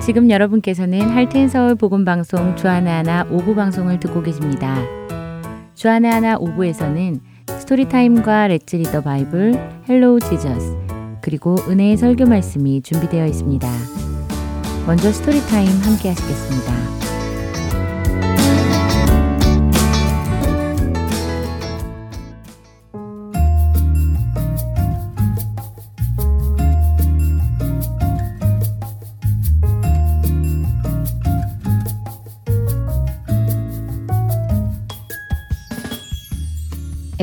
지금 여러분께서는 하트앤서울 복음방송 주안의 하나 오부 방송을 듣고 계십니다. 주안의 하나 오부에서는 Story Time과 Let's Read the Bible, Hello Jesus, 그리고 은혜의 설교 말씀이 준비되어 있습니다. 먼저 Story Time 함께 하시겠습니다.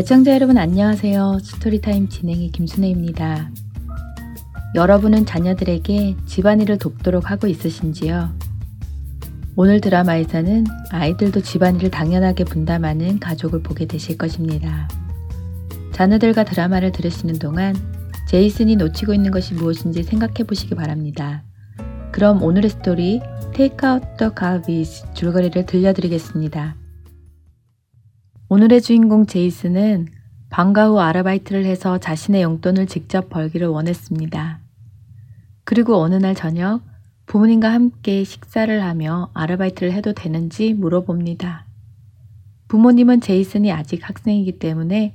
애청자 여러분 안녕하세요. Story Time 진행의 김순혜입니다. 여러분은 자녀들에게 집안일을 돕도록 하고 있으신지요? 오늘 드라마에서는 아이들도 집안일을 당연하게 분담하는 가족을 보게 되실 것입니다. 자녀들과 드라마를 들으시는 동안 제이슨이 놓치고 있는 것이 무엇인지 생각해 보시기 바랍니다. 그럼 오늘의 스토리 Out the Garbage 줄거리를 들려드리겠습니다. 오늘의 주인공 제이슨은 방과 후 아르바이트를 해서 자신의 용돈을 직접 벌기를 원했습니다. 그리고 어느 날 저녁 부모님과 함께 식사를 하며 아르바이트를 해도 되는지 물어봅니다. 부모님은 제이슨이 아직 학생이기 때문에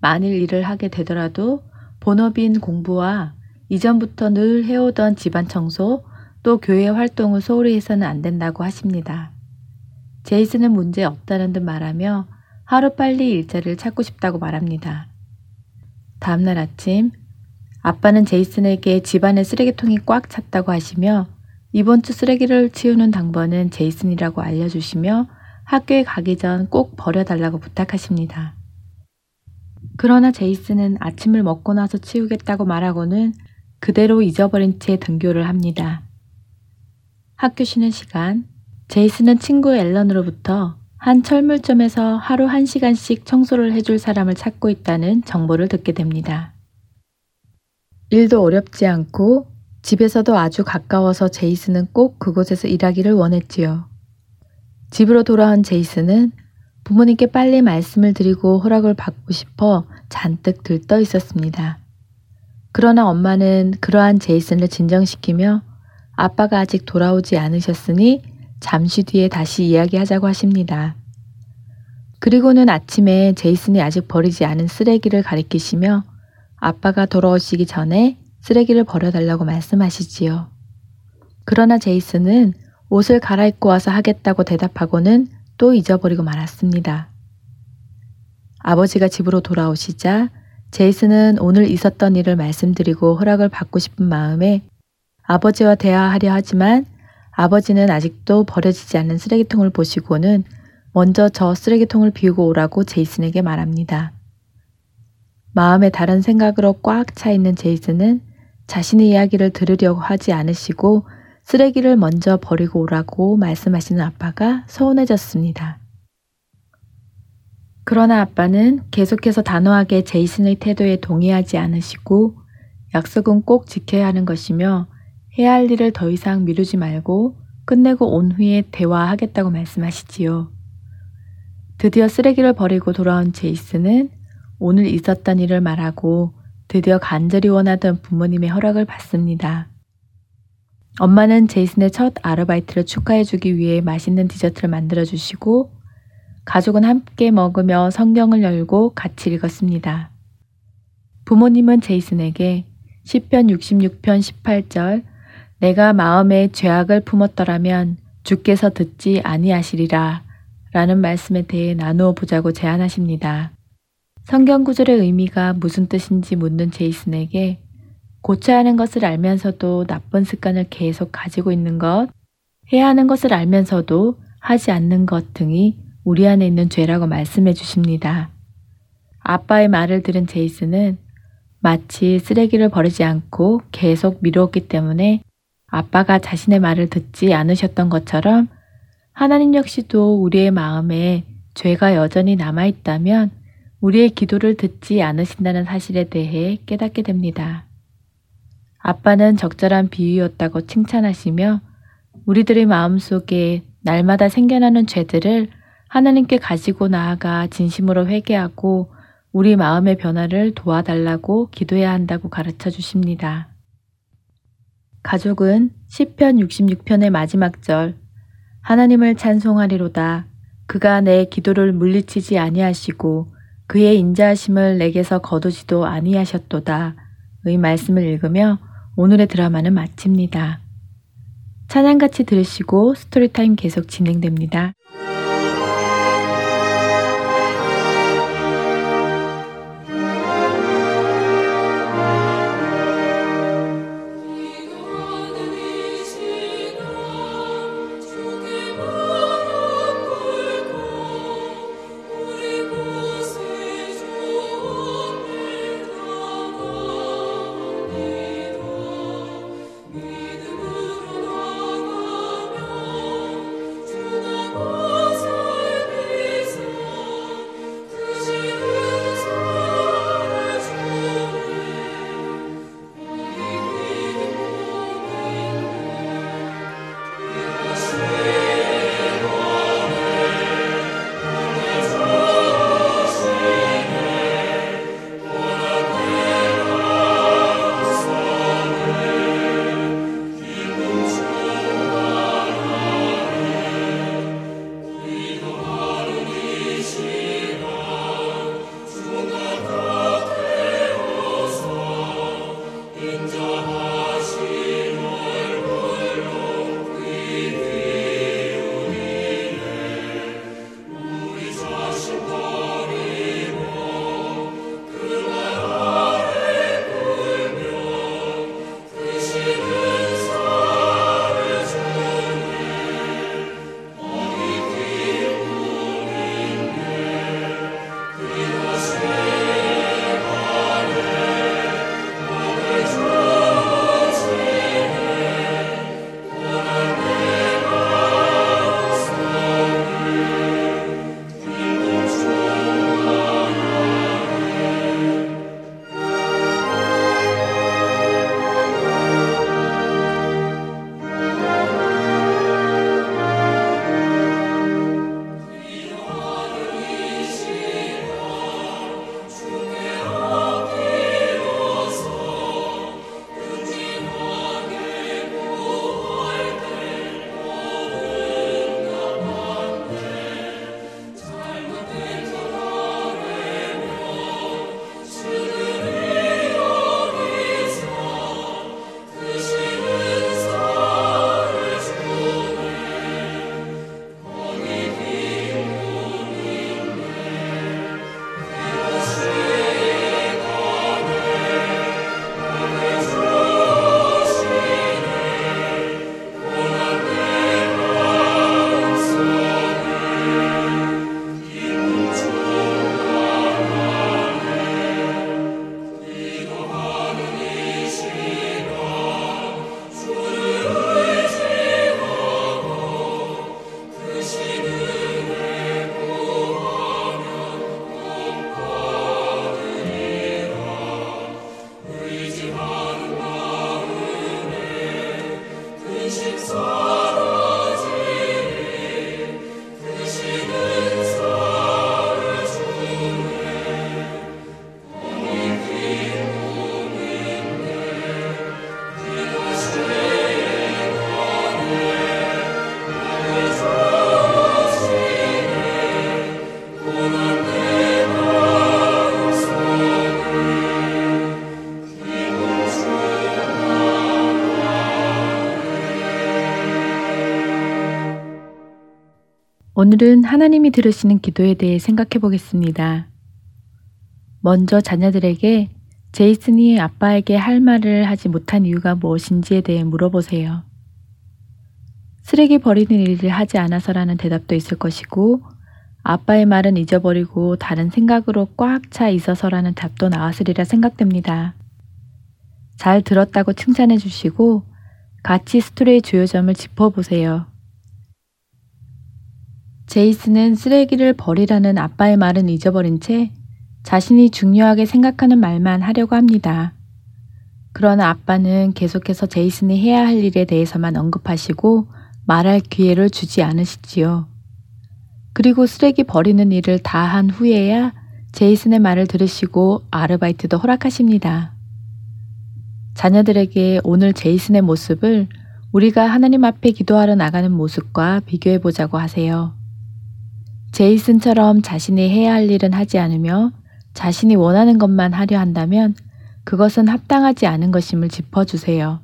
만일 일을 하게 되더라도 본업인 공부와 이전부터 늘 해오던 집안 청소 또 교회 활동을 소홀히 해서는 안 된다고 하십니다. 제이슨은 문제 없다는 듯 말하며 하루빨리 일자리를 찾고 싶다고 말합니다. 다음날 아침 아빠는 제이슨에게 집안에 쓰레기통이 꽉 찼다고 하시며 이번 주 쓰레기를 치우는 당번은 제이슨이라고 알려주시며 학교에 가기 전 꼭 버려달라고 부탁하십니다. 그러나 제이슨은 아침을 먹고 나서 치우겠다고 말하고는 그대로 잊어버린 채 등교를 합니다. 학교 쉬는 시간, 제이슨은 친구 앨런으로부터 한 철물점에서 하루 한시간씩 청소를 해줄 사람을 찾고 있다는 정보를 듣게 됩니다. 일도 어렵지 않고 집에서도 아주 가까워서 제이슨은 꼭 그곳에서 일하기를 원했지요. 집으로 돌아온 제이슨은 부모님께 빨리 말씀을 드리고 허락을 받고 싶어 잔뜩 들떠 있었습니다. 그러나 엄마는 그러한 제이슨을 진정시키며 아빠가 아직 돌아오지 않으셨으니 잠시 뒤에 다시 이야기하자고 하십니다. 그리고는 아침에 제이슨이 아직 버리지 않은 쓰레기를 가리키시며 아빠가 돌아오시기 전에 쓰레기를 버려달라고 말씀하시지요. 그러나 제이슨은 옷을 갈아입고 와서 하겠다고 대답하고는 또 잊어버리고 말았습니다. 아버지가 집으로 돌아오시자 제이슨은 오늘 있었던 일을 말씀드리고 허락을 받고 싶은 마음에 아버지와 대화하려 하지만 아버지는 아직도 버려지지 않는 쓰레기통을 보시고는 먼저 저 쓰레기통을 비우고 오라고 제이슨에게 말합니다. 마음에 다른 생각으로 꽉 차 있는 제이슨은 자신의 이야기를 들으려고 하지 않으시고 쓰레기를 먼저 버리고 오라고 말씀하시는 아빠가 서운해졌습니다. 그러나 아빠는 계속해서 단호하게 제이슨의 태도에 동의하지 않으시고 약속은 꼭 지켜야 하는 것이며 해야 할 일을 더 이상 미루지 말고 끝내고 온 후에 대화하겠다고 말씀하시지요. 드디어 쓰레기를 버리고 돌아온 제이슨은 오늘 있었던 일을 말하고 드디어 간절히 원하던 부모님의 허락을 받습니다. 엄마는 제이슨의 첫 아르바이트를 축하해주기 위해 맛있는 디저트를 만들어주시고 가족은 함께 먹으며 성경을 열고 같이 읽었습니다. 부모님은 제이슨에게 10편 66편 18절 내가 마음에 죄악을 품었더라면 주께서 듣지 아니하시리라 라는 말씀에 대해 나누어 보자고 제안하십니다. 성경 구절의 의미가 무슨 뜻인지 묻는 제이슨에게 고쳐야 하는 것을 알면서도 나쁜 습관을 계속 가지고 있는 것, 해야 하는 것을 알면서도 하지 않는 것 등이 우리 안에 있는 죄라고 말씀해 주십니다. 아빠의 말을 들은 제이슨은 마치 쓰레기를 버리지 않고 계속 미루었기 때문에 아빠가 자신의 말을 듣지 않으셨던 것처럼 하나님 역시도 우리의 마음에 죄가 여전히 남아있다면 우리의 기도를 듣지 않으신다는 사실에 대해 깨닫게 됩니다. 아빠는 적절한 비유였다고 칭찬하시며 우리들의 마음 속에 날마다 생겨나는 죄들을 하나님께 가지고 나아가 진심으로 회개하고 우리 마음의 변화를 도와달라고 기도해야 한다고 가르쳐 주십니다. 가족은 시편 66편의 마지막 절 하나님을 찬송하리로다 그가 내 기도를 물리치지 아니하시고 그의 인자하심을 내게서 거두지도 아니하셨도다 의 말씀을 읽으며 오늘의 드라마는 마칩니다. 찬양같이 들으시고 스토리타임 계속 진행됩니다. 오늘은 하나님이 들으시는 기도에 대해 생각해 보겠습니다. 먼저 자녀들에게 제이슨이 아빠에게 할 말을 하지 못한 이유가 무엇인지에 대해 물어보세요. 쓰레기 버리는 일을 하지 않아서라는 대답도 있을 것이고, 아빠의 말은 잊어버리고 다른 생각으로 꽉 차 있어서라는 답도 나왔으리라 생각됩니다. 잘 들었다고 칭찬해 주시고, 같이 스토리의 주요 점을 짚어보세요. 제이슨은 쓰레기를 버리라는 아빠의 말은 잊어버린 채 자신이 중요하게 생각하는 말만 하려고 합니다. 그러나 아빠는 계속해서 제이슨이 해야 할 일에 대해서만 언급하시고 말할 기회를 주지 않으시지요. 그리고 쓰레기 버리는 일을 다 한 후에야 제이슨의 말을 들으시고 아르바이트도 허락하십니다. 자녀들에게 오늘 제이슨의 모습을 우리가 하나님 앞에 기도하러 나가는 모습과 비교해 보자고 하세요. 제이슨처럼 자신이 해야 할 일은 하지 않으며 자신이 원하는 것만 하려 한다면 그것은 합당하지 않은 것임을 짚어주세요.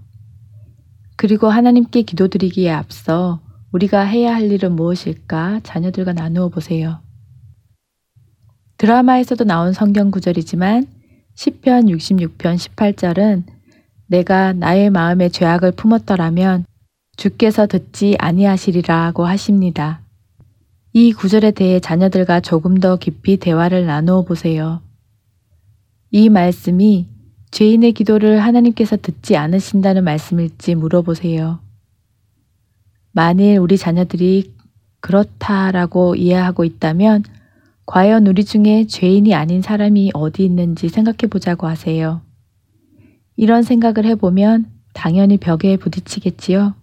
그리고 하나님께 기도드리기에 앞서 우리가 해야 할 일은 무엇일까 자녀들과 나누어 보세요. 드라마에서도 나온 성경 구절이지만 10편 66편 18절은 내가 나의 마음에 죄악을 품었더라면 주께서 듣지 아니하시리라고 하십니다. 이 구절에 대해 자녀들과 조금 더 깊이 대화를 나누어 보세요. 이 말씀이 죄인의 기도를 하나님께서 듣지 않으신다는 말씀일지 물어보세요. 만일 우리 자녀들이 그렇다라고 이해하고 있다면 과연 우리 중에 죄인이 아닌 사람이 어디 있는지 생각해 보자고 하세요. 이런 생각을 해보면 당연히 벽에 부딪히겠지요.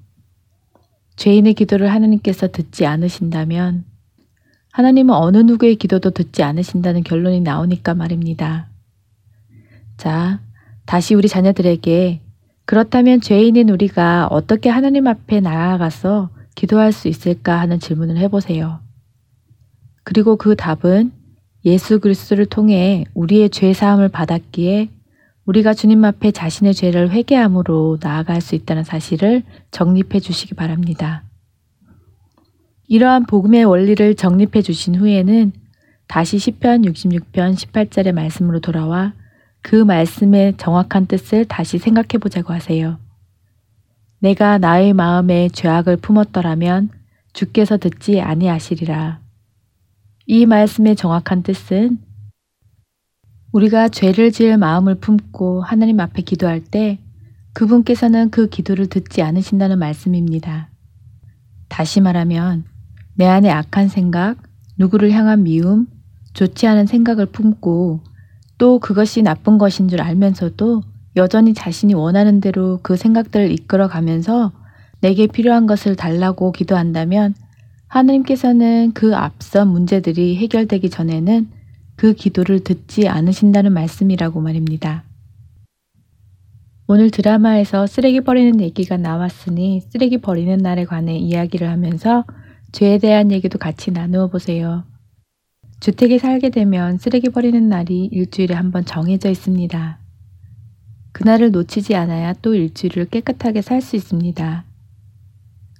죄인의 기도를 하나님께서 듣지 않으신다면 하나님은 어느 누구의 기도도 듣지 않으신다는 결론이 나오니까 말입니다. 자, 다시 우리 자녀들에게 그렇다면 죄인인 우리가 어떻게 하나님 앞에 나아가서 기도할 수 있을까 하는 질문을 해보세요. 그리고 그 답은 예수 그리스도를 통해 우리의 죄 사함을 받았기에 우리가 주님 앞에 자신의 죄를 회개함으로 나아갈 수 있다는 사실을 정립해 주시기 바랍니다. 이러한 복음의 원리를 정립해 주신 후에는 다시 10편 66편 18절의 말씀으로 돌아와 그 말씀의 정확한 뜻을 다시 생각해 보자고 하세요. 내가 나의 마음에 죄악을 품었더라면 주께서 듣지 아니하시리라. 이 말씀의 정확한 뜻은 우리가 죄를 지을 마음을 품고 하나님 앞에 기도할 때 그분께서는 그 기도를 듣지 않으신다는 말씀입니다. 다시 말하면 내 안에 악한 생각, 누구를 향한 미움, 좋지 않은 생각을 품고 또 그것이 나쁜 것인 줄 알면서도 여전히 자신이 원하는 대로 그 생각들을 이끌어 가면서 내게 필요한 것을 달라고 기도한다면 하나님께서는 그 앞선 문제들이 해결되기 전에는 그 기도를 듣지 않으신다는 말씀이라고 말입니다. 오늘 드라마에서 쓰레기 버리는 얘기가 나왔으니 쓰레기 버리는 날에 관해 이야기를 하면서 죄에 대한 얘기도 같이 나누어 보세요. 주택에 살게 되면 쓰레기 버리는 날이 일주일에 한 번 정해져 있습니다. 그날을 놓치지 않아야 또 일주일을 깨끗하게 살 수 있습니다.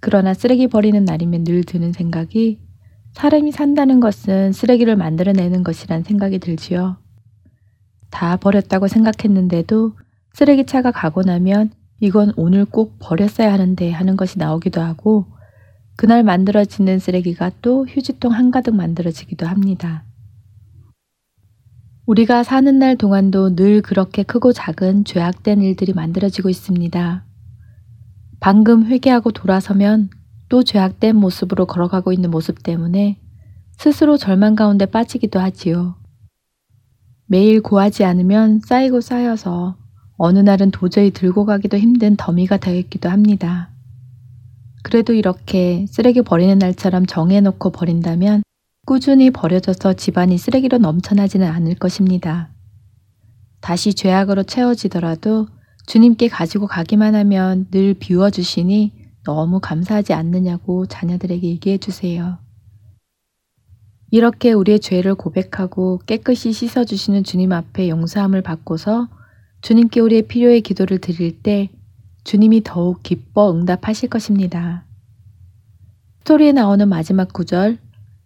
그러나 쓰레기 버리는 날이면 늘 드는 생각이 사람이 산다는 것은 쓰레기를 만들어내는 것이란 생각이 들지요. 다 버렸다고 생각했는데도 쓰레기차가 가고 나면 이건 오늘 꼭 버렸어야 하는데 하는 것이 나오기도 하고 그날 만들어지는 쓰레기가 또 휴지통 한가득 만들어지기도 합니다. 우리가 사는 날 동안도 늘 그렇게 크고 작은 죄악된 일들이 만들어지고 있습니다. 방금 회개하고 돌아서면 또 죄악된 모습으로 걸어가고 있는 모습 때문에 스스로 절망 가운데 빠지기도 하지요. 매일 고하지 않으면 쌓이고 쌓여서 어느 날은 도저히 들고 가기도 힘든 더미가 되었기도 합니다. 그래도 이렇게 쓰레기 버리는 날처럼 정해놓고 버린다면 꾸준히 버려져서 집안이 쓰레기로 넘쳐나지는 않을 것입니다. 다시 죄악으로 채워지더라도 주님께 가지고 가기만 하면 늘 비워주시니 너무 감사하지 않느냐고 자녀들에게 얘기해 주세요. 이렇게 우리의 죄를 고백하고 깨끗이 씻어주시는 주님 앞에 용서함을 받고서 주님께 우리의 필요의 기도를 드릴 때 주님이 더욱 기뻐 응답하실 것입니다. 스토리에 나오는 마지막 구절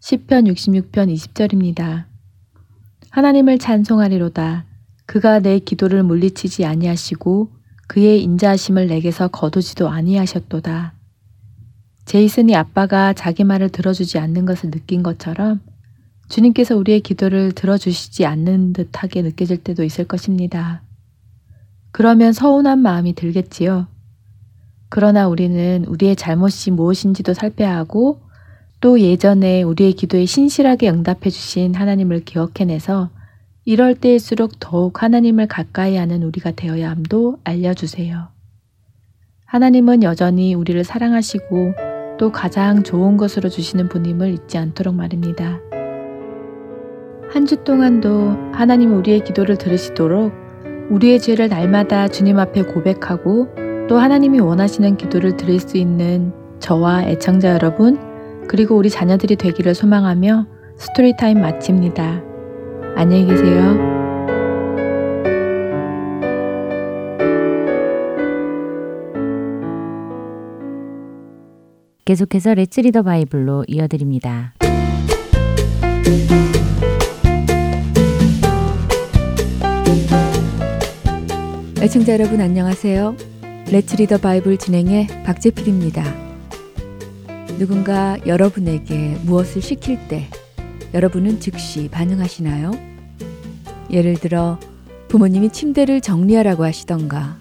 10편 66편 20절입니다. 하나님을 찬송하리로다. 그가 내 기도를 물리치지 아니하시고 그의 인자하심을 내게서 거두지도 아니하셨도다. 제이슨이 아빠가 자기 말을 들어주지 않는 것을 느낀 것처럼 주님께서 우리의 기도를 들어주시지 않는 듯하게 느껴질 때도 있을 것입니다. 그러면 서운한 마음이 들겠지요. 그러나 우리는 우리의 잘못이 무엇인지도 살펴야 하고 또 예전에 우리의 기도에 신실하게 응답해 주신 하나님을 기억해내서 이럴 때일수록 더욱 하나님을 가까이 하는 우리가 되어야 함도 알려주세요. 하나님은 여전히 우리를 사랑하시고 또 가장 좋은 것으로 주시는 분임을 잊지 않도록 말입니다. 한 주 동안도 하나님 우리의 기도를 들으시도록 우리의 죄를 날마다 주님 앞에 고백하고 또 하나님이 원하시는 기도를 드릴 수 있는 저와 애청자 여러분, 그리고 우리 자녀들이 되기를 소망하며 Story Time 마칩니다. 안녕히 계세요. 계속해서 Let's Read the Bible로 이어드립니다. 애청자 여러분 안녕하세요. 레츠 리더 바이블 진행의 박재필입니다. 누군가 여러분에게 무엇을 시킬 때 여러분은 즉시 반응하시나요? 예를 들어 부모님이 침대를 정리하라고 하시던가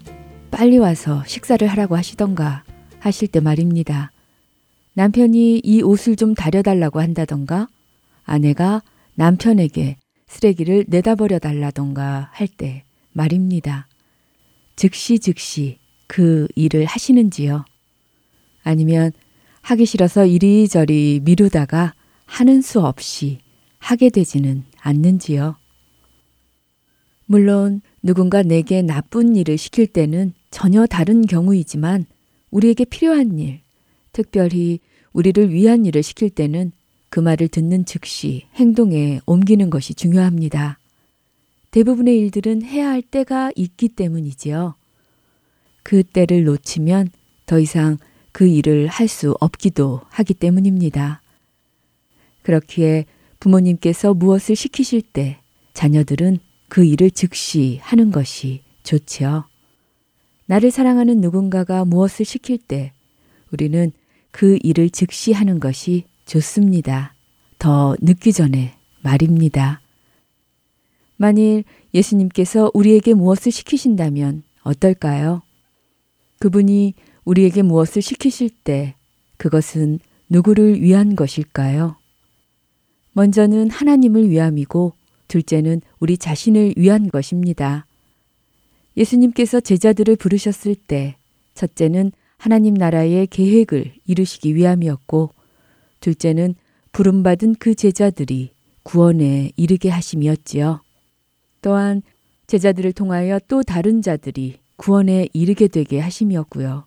빨리 와서 식사를 하라고 하시던가 하실 때 말입니다. 남편이 이 옷을 좀 다려달라고 한다던가 아내가 남편에게 쓰레기를 내다버려 달라던가 할 때 말입니다. 즉시 즉시 그 일을 하시는지요? 아니면 하기 싫어서 이리저리 미루다가 하는 수 없이 하게 되지는 않는지요? 물론 누군가 내게 나쁜 일을 시킬 때는 전혀 다른 경우이지만 우리에게 필요한 일, 특별히 우리를 위한 일을 시킬 때는 그 말을 듣는 즉시 행동에 옮기는 것이 중요합니다. 대부분의 일들은 해야 할 때가 있기 때문이지요. 그 때를 놓치면 더 이상 그 일을 할 수 없기도 하기 때문입니다. 그렇기에 부모님께서 무엇을 시키실 때 자녀들은 그 일을 즉시 하는 것이 좋지요. 나를 사랑하는 누군가가 무엇을 시킬 때 우리는 그 일을 즉시 하는 것이 좋습니다. 더 늦기 전에 말입니다. 만일 예수님께서 우리에게 무엇을 시키신다면 어떨까요? 그분이 우리에게 무엇을 시키실 때 그것은 누구를 위한 것일까요? 먼저는 하나님을 위함이고 둘째는 우리 자신을 위한 것입니다. 예수님께서 제자들을 부르셨을 때 첫째는 하나님 나라의 계획을 이루시기 위함이었고 둘째는 부름받은 그 제자들이 구원에 이르게 하심이었지요. 또한 제자들을 통하여 또 다른 자들이 구원에 이르게 되게 하심이었고요.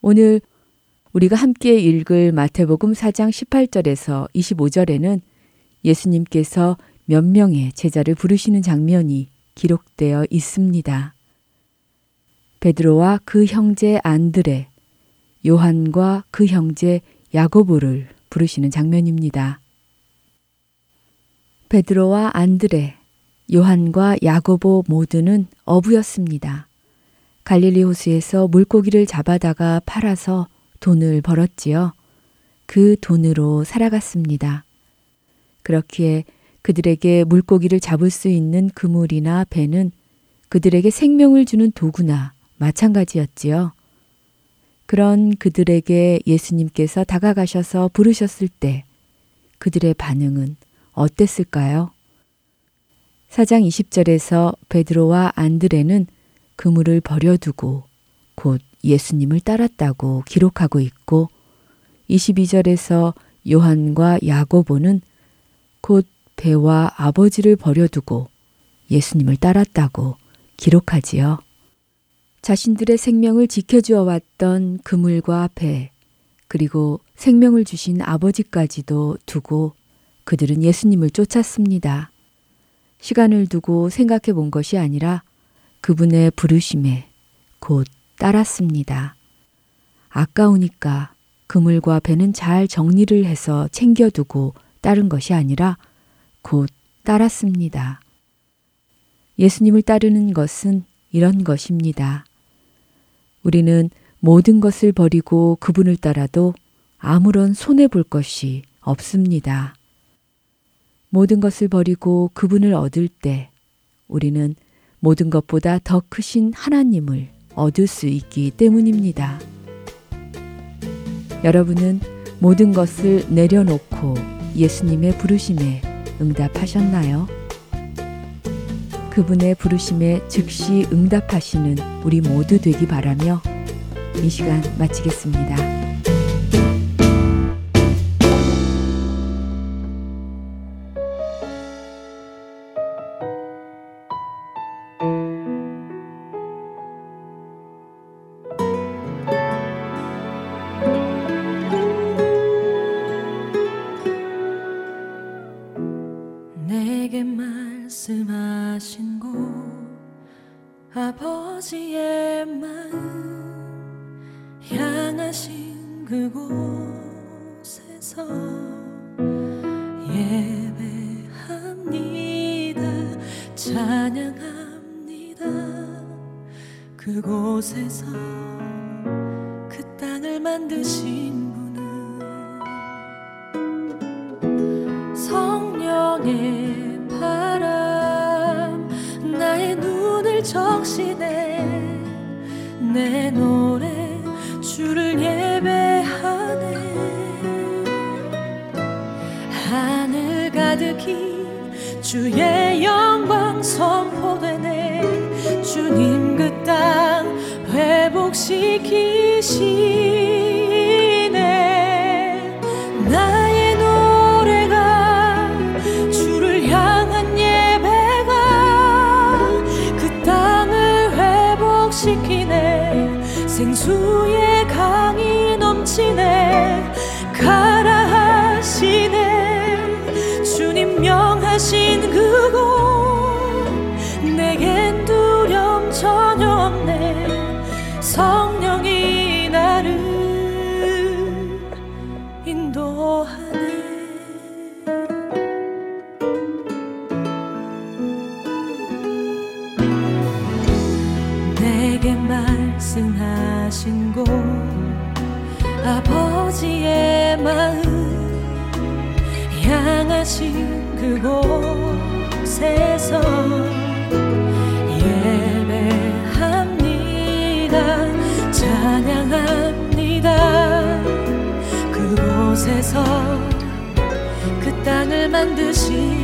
오늘 우리가 함께 읽을 마태복음 4장 18절에서 25절에는 예수님께서 몇 명의 제자를 부르시는 장면이 기록되어 있습니다. 베드로와 그 형제 안드레, 요한과 그 형제 야고보를 부르시는 장면입니다. 베드로와 안드레, 요한과 야고보 모두는 어부였습니다. 갈릴리 호수에서 물고기를 잡아다가 팔아서 돈을 벌었지요. 그 돈으로 살아갔습니다. 그렇기에 그들에게 물고기를 잡을 수 있는 그물이나 배는 그들에게 생명을 주는 도구나 마찬가지였지요. 그런 그들에게 예수님께서 다가가셔서 부르셨을 때 그들의 반응은 어땠을까요? 사장 20절에서 베드로와 안드레는 그물을 버려두고 곧 예수님을 따랐다고 기록하고 있고 22절에서 요한과 야고보는 곧 배와 아버지를 버려두고 예수님을 따랐다고 기록하지요. 자신들의 생명을 지켜주어 왔던 그물과 배, 그리고 생명을 주신 아버지까지도 두고 그들은 예수님을 쫓았습니다. 시간을 두고 생각해 본 것이 아니라 그분의 부르심에 곧 따랐습니다. 아까우니까 그물과 배는 잘 정리를 해서 챙겨두고 따른 것이 아니라 곧 따랐습니다. 예수님을 따르는 것은 이런 것입니다. 우리는 모든 것을 버리고 그분을 따라도 아무런 손해볼 것이 없습니다. 모든 것을 버리고 그분을 얻을 때 우리는 모든 것보다 더 크신 하나님을 얻을 수 있기 때문입니다. 여러분은 모든 것을 내려놓고 예수님의 부르심에 응답하셨나요? 그분의 부르심에 즉시 응답하시는 우리 모두 되기 바라며 이 시간 마치겠습니다. 이야기 주의 영광 선포되네. 주님 그 땅 회복시키시 看的心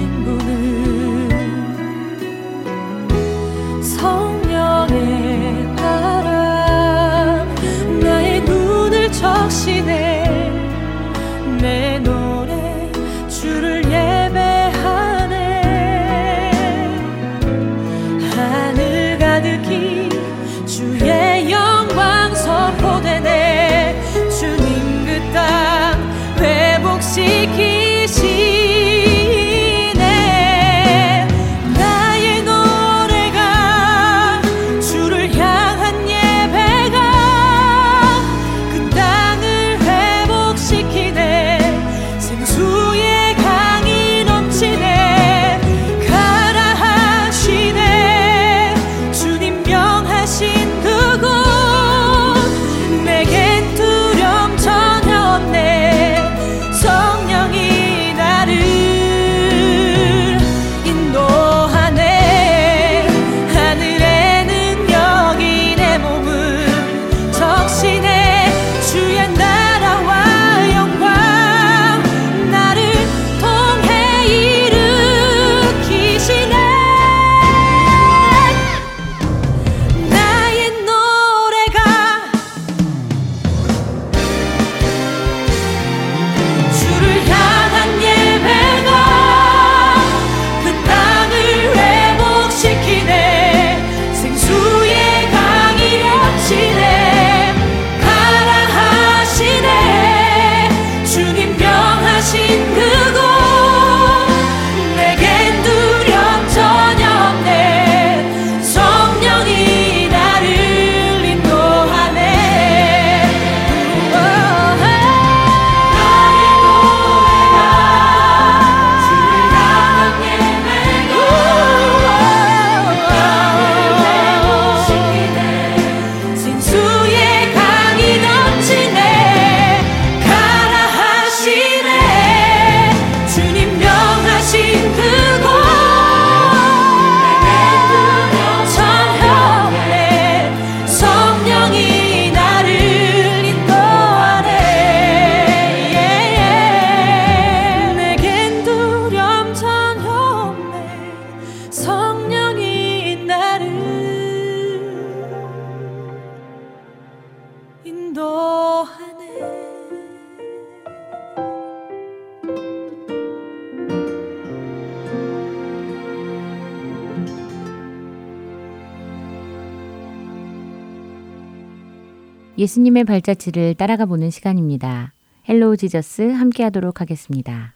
주님의 발자취를 따라가 보는 시간입니다. Hello Jesus 함께 하도록 하겠습니다.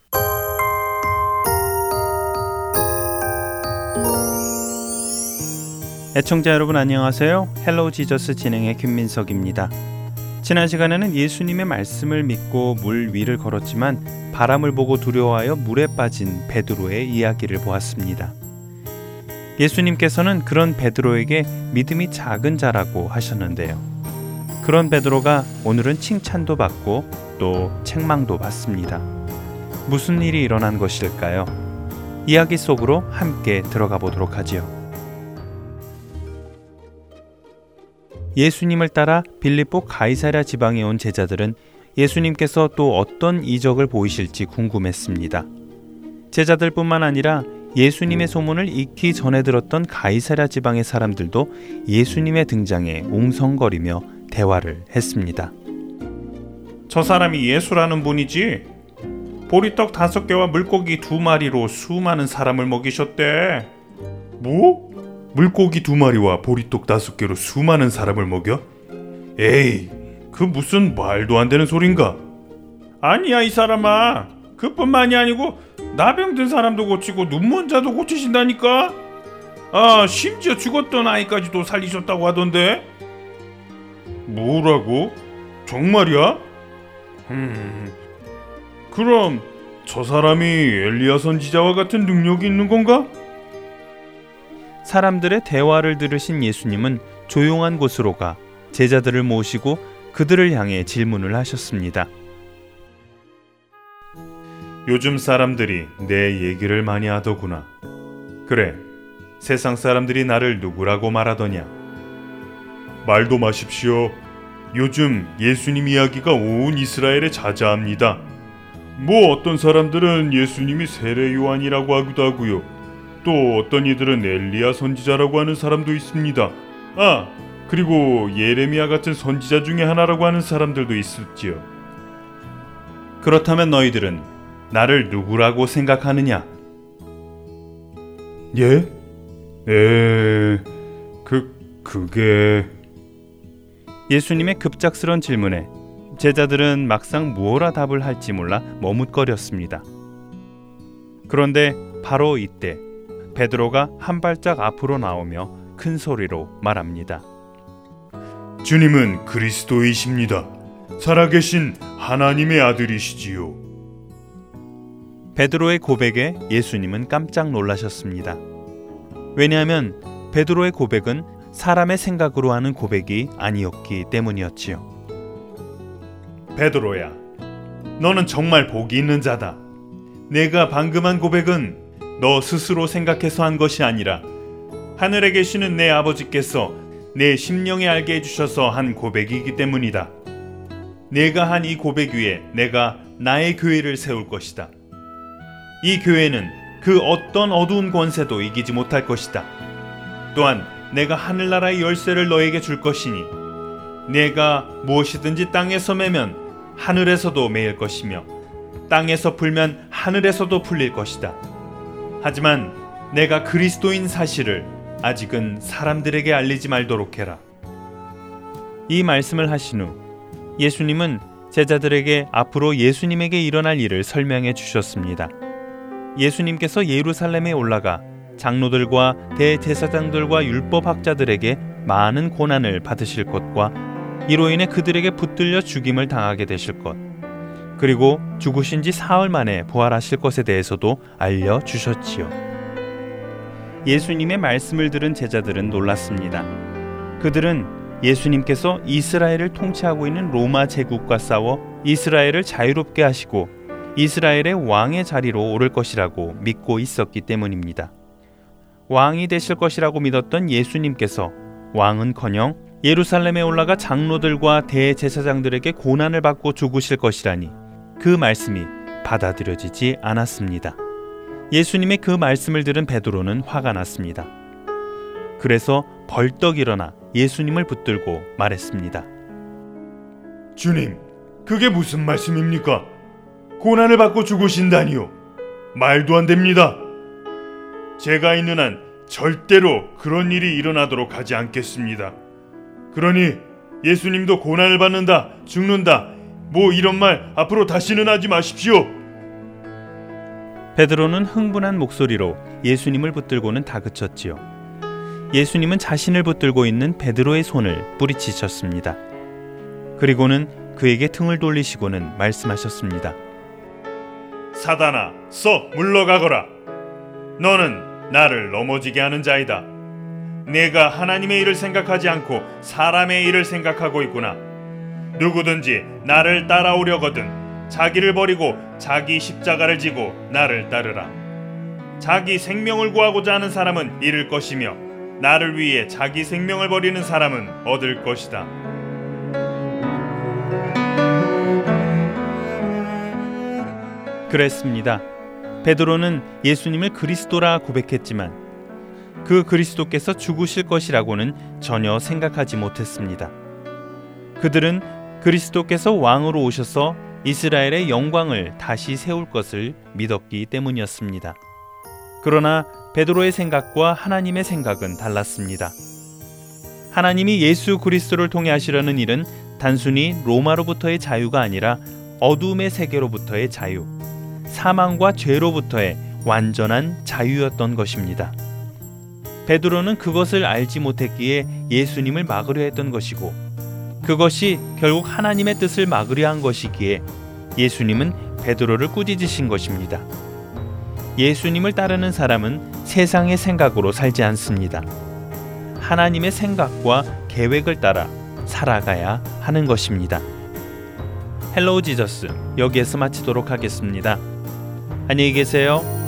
애청자 여러분 안녕하세요. Hello Jesus 진행의 김민석입니다. 지난 시간에는 예수님의 말씀을 믿고 물 위를 걸었지만 바람을 보고 두려워하여 물에 빠진 베드로의 이야기를 보았습니다. 예수님께서는 그런 베드로에게 믿음이 작은 자라고 하셨는데요. 그런 베드로가 오늘은 칭찬도 받고 또 책망도 받습니다. 무슨 일이 일어난 것일까요? 이야기 속으로 함께 들어가 보도록 하지요. 예수님을 따라 빌립보 가이사랴 지방에 온 제자들은 예수님께서 또 어떤 이적을 보이실지 궁금했습니다. 제자들뿐만 아니라 예수님의 소문을 익히 전해 들었던 가이사랴 지방의 사람들도 예수님의 등장에 웅성거리며 대화를 했습니다. 저 사람이 예수라는 분이지? 보리떡 다섯 개와 물고기 두 마리로 수많은 사람을 먹이셨대. 뭐? 물고기 두 마리와 보리떡 다섯 개로 수많은 사람을 먹여? 에이, 그 무슨 말도 안 되는 소린가? 아니야 이 사람아. 그뿐만이 아니고 나병 든 사람도 고치고 눈먼 자도 고치신다니까. 아 심지어 죽었던 아이까지도 살리셨다고 하던데. 뭐라고? 정말이야? 음. 그럼 저 사람이 엘리야 선지자와 같은 능력이 있는 건가? 사람들의 대화를 들으신 예수님은 조용한 곳으로 가 제자들을 모시고 그들을 향해 질문을 하셨습니다. 요즘 사람들이 내 얘기를 많이 하더구나. 그래, 세상 사람들이 나를 누구라고 말하더냐? 말도 마십시오. 요즘 예수님 이야기가 온 이스라엘에 자자합니다. 뭐 어떤 사람들은 예수님이 세례 요한이라고 하기도 하고요. 또 어떤 이들은 엘리야 선지자라고 하는 사람도 있습니다. 아, 그리고 예레미야 같은 선지자 중에 하나라고 하는 사람들도 있었지요. 그렇다면 너희들은 나를 누구라고 생각하느냐? 예? 에, 그 그게 예수님의 급작스런 질문에 제자들은 막상 무엇라 답을 할지 몰라 머뭇거렸습니다. 그런데 바로 이때 베드로가 한 발짝 앞으로 나오며 큰 소리로 말합니다. 주님은 그리스도이십니다. 살아계신 하나님의 아들이시지요. 베드로의 고백에 예수님은 깜짝 놀라셨습니다. 왜냐하면 베드로의 고백은 사람의 생각으로 하는 고백이 아니었기 때문이었지요. 베드로야, 너는 정말 복이 있는 자다. 내가 방금 한 고백은 너 스스로 생각해서 한 것이 아니라 하늘에 계시는 내 아버지께서 내 심령에 알게 해주셔서 한 고백이기 때문이다. 내가 한 이 고백 위에 내가 나의 교회를 세울 것이다. 이 교회는 그 어떤 어두운 권세도 이기지 못할 것이다. 또한 내가 하늘나라의 열쇠를 너에게 줄 것이니 내가 무엇이든지 땅에서 매면 하늘에서도 매일 것이며 땅에서 풀면 하늘에서도 풀릴 것이다. 하지만 내가 그리스도인 사실을 아직은 사람들에게 알리지 말도록 해라. 이 말씀을 하신 후 예수님은 제자들에게 앞으로 예수님에게 일어날 일을 설명해 주셨습니다. 예수님께서 예루살렘에 올라가 장로들과 대제사장들과 율법학자들에게 많은 고난을 받으실 것과 이로 인해 그들에게 붙들려 죽임을 당하게 되실 것. 그리고 죽으신 지 사흘 만에 부활하실 것에 대해서도 알려 주셨지요. 예수님의 말씀을 들은 제자들은 놀랐습니다. 그들은 예수님께서 이스라엘을 통치하고 있는 로마 제국과 싸워 이스라엘을 자유롭게 하시고 이스라엘의 왕의 자리로 오를 것이라고 믿고 있었기 때문입니다. 왕이 되실 것이라고 믿었던 예수님께서 왕은커녕 예루살렘에 올라가 장로들과 대제사장들에게 고난을 받고 죽으실 것이라니 그 말씀이 받아들여지지 않았습니다. 예수님의 그 말씀을 들은 베드로는 화가 났습니다. 그래서 벌떡 일어나 예수님을 붙들고 말했습니다. 주님, 그게 무슨 말씀입니까? 고난을 받고 죽으신다니요. 말도 안 됩니다. 제가 있는 한 절대로 그런 일이 일어나도록 하지 않겠습니다. 그러니 예수님도 고난을 받는다, 죽는다, 뭐 이런 말 앞으로 다시는 하지 마십시오. 베드로는 흥분한 목소리로 예수님을 붙들고는 다그쳤지요. 예수님은 자신을 붙들고 있는 베드로의 손을 뿌리치셨습니다. 그리고는 그에게 등을 돌리시고는 말씀하셨습니다. 사단아, 썩 물러가거라. 너는 나를 넘어지게 하는 자이다. 내가 하나님의 일을 생각하지 않고 사람의 일을 생각하고 있구나. 누구든지 나를 따라오려거든 자기를 버리고 자기 십자가를 지고 나를 따르라. 자기 생명을 구하고자 하는 사람은 잃을 것이며 나를 위해 자기 생명을 버리는 사람은 얻을 것이다. 그랬습니다. 베드로는 예수님을 그리스도라 고백했지만 그 그리스도께서 죽으실 것이라고는 전혀 생각하지 못했습니다. 그들은 그리스도께서 왕으로 오셔서 이스라엘의 영광을 다시 세울 것을 믿었기 때문이었습니다. 그러나 베드로의 생각과 하나님의 생각은 달랐습니다. 하나님이 예수 그리스도를 통해 하시려는 일은 단순히 로마로부터의 자유가 아니라 어둠의 세계로부터의 자유, 사망과 죄로부터의 완전한 자유였던 것입니다. 베드로는 그것을 알지 못했기에 예수님을 막으려 했던 것이고 그것이 결국 하나님의 뜻을 막으려 한 것이기에 예수님은 베드로를 꾸짖으신 것입니다. 예수님을 따르는 사람은 세상의 생각으로 살지 않습니다. 하나님의 생각과 계획을 따라 살아가야 하는 것입니다. Hello Jesus 여기에서 마치도록 하겠습니다. 안녕히 계세요.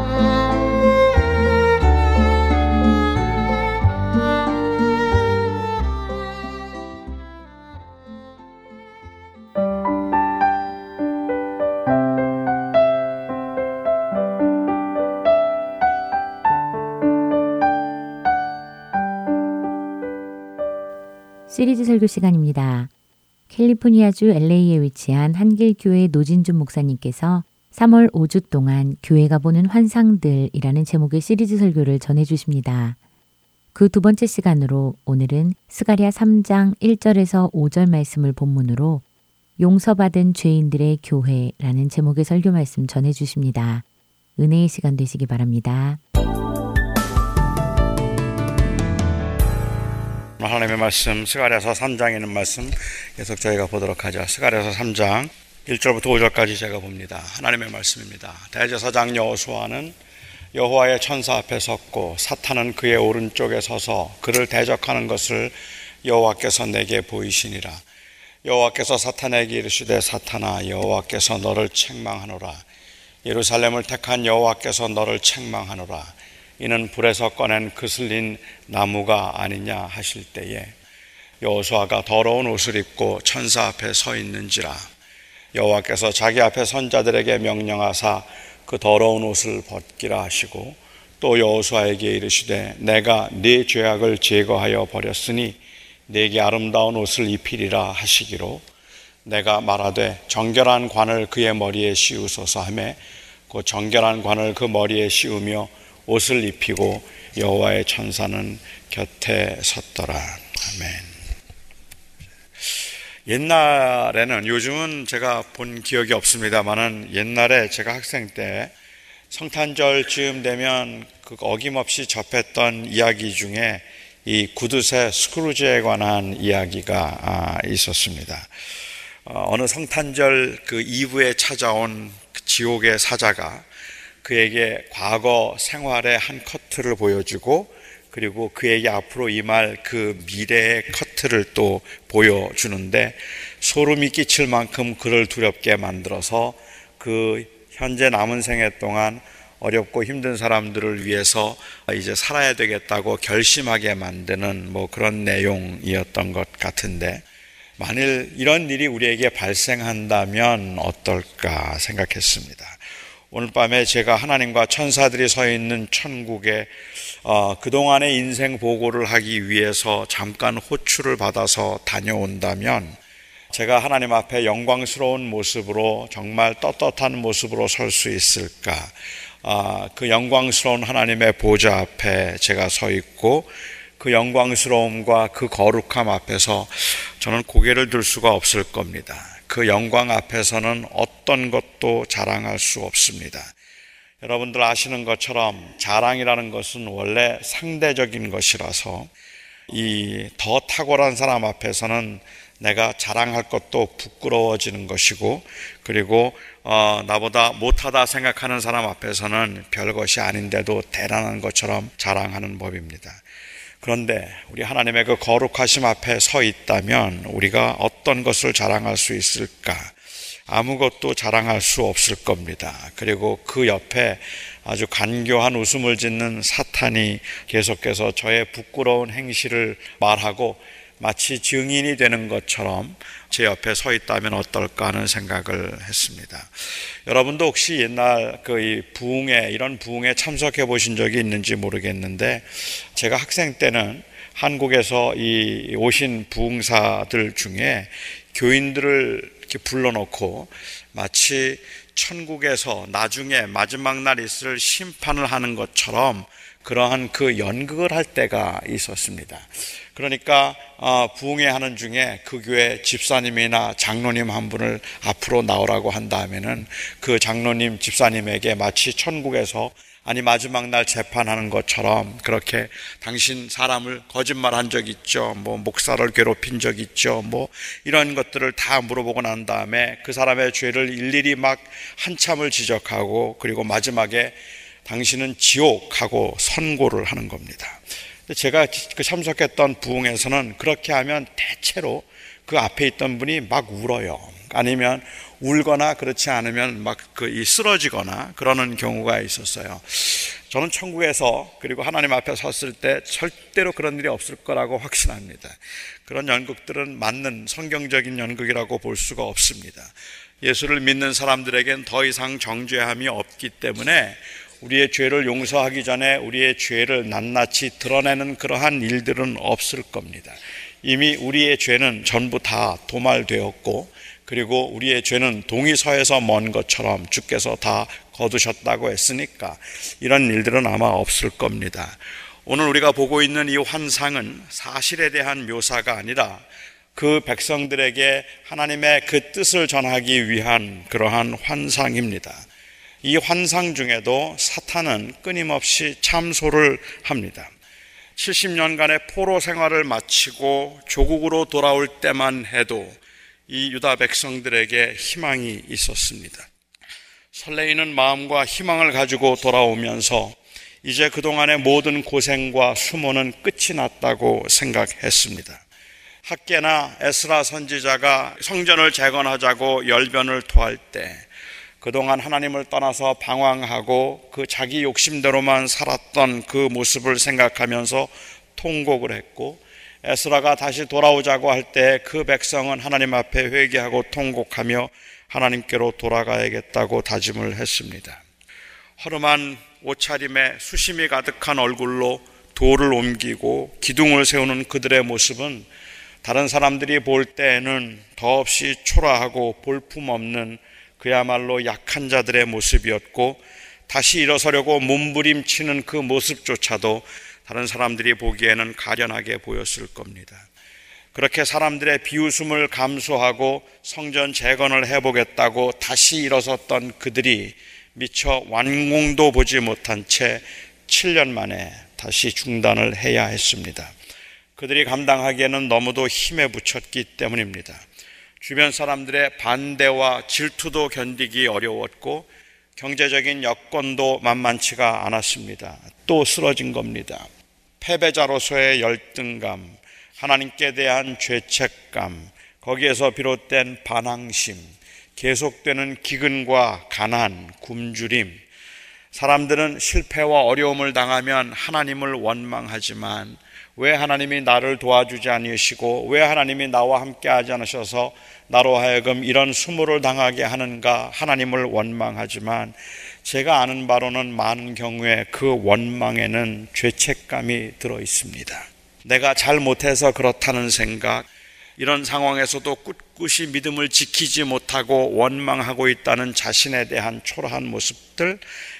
시리즈 설교 시간입니다. 캘리포니아주 LA에 위치한 한길교회 노진준 목사님께서 3월 5주 동안 교회가 보는 환상들이라는 제목의 시리즈 설교를 전해 주십니다. 그 두 번째 시간으로 오늘은 스가랴 3장 1절에서 5절 말씀을 본문으로 용서받은 죄인들의 교회라는 제목의 설교 말씀 전해 주십니다. 은혜의 시간 되시기 바랍니다. 하나님의 말씀 스가랴서 3장에 있는 말씀 계속 저희가 보도록 하죠. 스가랴서 3장 1절부터 5절까지 제가 봅니다. 하나님의 말씀입니다. 대제사장 여호수아는 여호와의 천사 앞에 섰고 사탄은 그의 오른쪽에 서서 그를 대적하는 것을 여호와께서 내게 보이시니라. 여호와께서 사탄에게 이르시되 사탄아 여호와께서 너를 책망하노라. 예루살렘을 택한 여호와께서 너를 책망하노라. 이는 불에서 꺼낸 그슬린 나무가 아니냐 하실 때에 여호수아가 더러운 옷을 입고 천사 앞에 서 있는지라. 여호와께서 자기 앞에 선자들에게 명령하사 그 더러운 옷을 벗기라 하시고 또 여호수아에게 이르시되 내가 네 죄악을 제거하여 버렸으니 네게 아름다운 옷을 입히리라 하시기로. 내가 말하되 정결한 관을 그의 머리에 씌우소서 하매 그 정결한 관을 그 머리에 씌우며 옷을 입히고 여호와의 천사는 곁에 섰더라. 아멘. 옛날에는 요즘은 제가 본 기억이 없습니다만은 옛날에 제가 학생 때 성탄절쯤 되면 그 어김없이 접했던 이야기 중에 이 구두쇠 스크루즈에 관한 이야기가 있었습니다. 어느 성탄절 그 이브에 찾아온 지옥의 사자가 그에게 과거 생활의 한 커트를 보여주고 그리고 그에게 앞으로 임할 그 미래의 커트를 또 보여주는데 소름이 끼칠 만큼 그를 두렵게 만들어서 그 현재 남은 생애 동안 어렵고 힘든 사람들을 위해서 이제 살아야 되겠다고 결심하게 만드는 뭐 그런 내용이었던 것 같은데 만일 이런 일이 우리에게 발생한다면 어떨까 생각했습니다. 오늘 밤에 제가 하나님과 천사들이 서 있는 천국에 어, 그동안의 인생 보고를 하기 위해서 잠깐 호출을 받아서 다녀온다면 제가 하나님 앞에 영광스러운 모습으로 정말 떳떳한 모습으로 설 수 있을까? 아, 그 영광스러운 하나님의 보좌 앞에 제가 서 있고 그 영광스러움과 그 거룩함 앞에서 저는 고개를 들 수가 없을 겁니다. 그 영광 앞에서는 어떤 것도 자랑할 수 없습니다. 여러분들 아시는 것처럼 자랑이라는 것은 원래 상대적인 것이라서 이 더 탁월한 사람 앞에서는 내가 자랑할 것도 부끄러워지는 것이고 그리고 어, 나보다 못하다 생각하는 사람 앞에서는 별것이 아닌데도 대단한 것처럼 자랑하는 법입니다. 그런데 우리 하나님의 그 거룩하심 앞에 서 있다면 우리가 어떤 것을 자랑할 수 있을까? 아무것도 자랑할 수 없을 겁니다. 그리고 그 옆에 아주 간교한 웃음을 짓는 사탄이 계속해서 저의 부끄러운 행실을 말하고 마치 증인이 되는 것처럼 제 옆에 서 있다면 어떨까 하는 생각을 했습니다. 여러분도 혹시 옛날 그 부흥회 이런 부흥에 참석해 보신 적이 있는지 모르겠는데 제가 학생 때는 한국에서 이 오신 부흥사들 중에 교인들을 이렇게 불러놓고 마치 천국에서 나중에 마지막 날 있을 심판을 하는 것처럼 그러한 그 연극을 할 때가 있었습니다. 그러니까 어, 부흥회 하는 중에 그 교회 집사님이나 장로님 한 분을 앞으로 나오라고 한 다음에는 그 장로님 집사님에게 마치 천국에서 아니 마지막 날 재판하는 것처럼 그렇게 당신 사람을 거짓말한 적 있죠. 뭐 목사를 괴롭힌 적 있죠. 뭐 이런 것들을 다 물어보고 난 다음에 그 사람의 죄를 일일이 막 한참을 지적하고 그리고 마지막에 당신은 지옥하고 선고를 하는 겁니다. 제가 그 참석했던 부흥에서는 그렇게 하면 대체로 그 앞에 있던 분이 막 울어요. 아니면 울거나 그렇지 않으면 막그 쓰러지거나 그러는 경우가 있었어요. 저는 천국에서 그리고 하나님 앞에 섰을 때 절대로 그런 일이 없을 거라고 확신합니다. 그런 연극들은 맞는 성경적인 연극이라고 볼 수가 없습니다. 예수를 믿는 사람들에겐 더 이상 정죄함이 없기 때문에 우리의 죄를 용서하기 전에 우리의 죄를 낱낱이 드러내는 그러한 일들은 없을 겁니다. 이미 우리의 죄는 전부 다 도말되었고 그리고 우리의 죄는 동의서에서 먼 것처럼 주께서 다 거두셨다고 했으니까 이런 일들은 아마 없을 겁니다. 오늘 우리가 보고 있는 이 환상은 사실에 대한 묘사가 아니라 그 백성들에게 하나님의 그 뜻을 전하기 위한 그러한 환상입니다. 이 환상 중에도 사탄은 끊임없이 참소를 합니다. 70년간의 포로 생활을 마치고 조국으로 돌아올 때만 해도 이 유다 백성들에게 희망이 있었습니다. 설레이는 마음과 희망을 가지고 돌아오면서 이제 그동안의 모든 고생과 수모는 끝이 났다고 생각했습니다. 학계나 에스라 선지자가 성전을 재건하자고 열변을 토할 때 그동안 하나님을 떠나서 방황하고 그 자기 욕심대로만 살았던 그 모습을 생각하면서 통곡을 했고 에스라가 다시 돌아오자고 할 때 그 백성은 하나님 앞에 회개하고 통곡하며 하나님께로 돌아가야겠다고 다짐을 했습니다. 허름한 옷차림에 수심이 가득한 얼굴로 돌을 옮기고 기둥을 세우는 그들의 모습은 다른 사람들이 볼 때에는 더없이 초라하고 볼품없는 그야말로 약한 자들의 모습이었고 다시 일어서려고 몸부림치는 그 모습조차도 다른 사람들이 보기에는 가련하게 보였을 겁니다. 그렇게 사람들의 비웃음을 감수하고 성전 재건을 해보겠다고 다시 일어섰던 그들이 미처 완공도 보지 못한 채 7년 만에 다시 중단을 해야 했습니다. 그들이 감당하기에는 너무도 힘에 부쳤기 때문입니다. 주변 사람들의 반대와 질투도 견디기 어려웠고 경제적인 여건도 만만치가 않았습니다. 또 쓰러진 겁니다. 패배자로서의 열등감, 하나님께 대한 죄책감, 거기에서 비롯된 반항심, 계속되는 기근과 가난, 굶주림, 사람들은 실패와 어려움을 당하면 하나님을 원망하지만 왜 하나님이 나를 도와주지 않으시고 왜 하나님이 나와 함께 하지 않으셔서 나로 하여금 이런 수모를 당하게 하는가 하나님을 원망하지만 제가 아는 바로는 많은 경우에 그 원망에는 죄책감이 들어 있습니다. 내가 잘 못해서 그렇다는 생각, 이런 상황에서도 꿋꿋이 믿음을 지키지 못하고 원망하고 있다는 자신에 대한 초라한 모습들,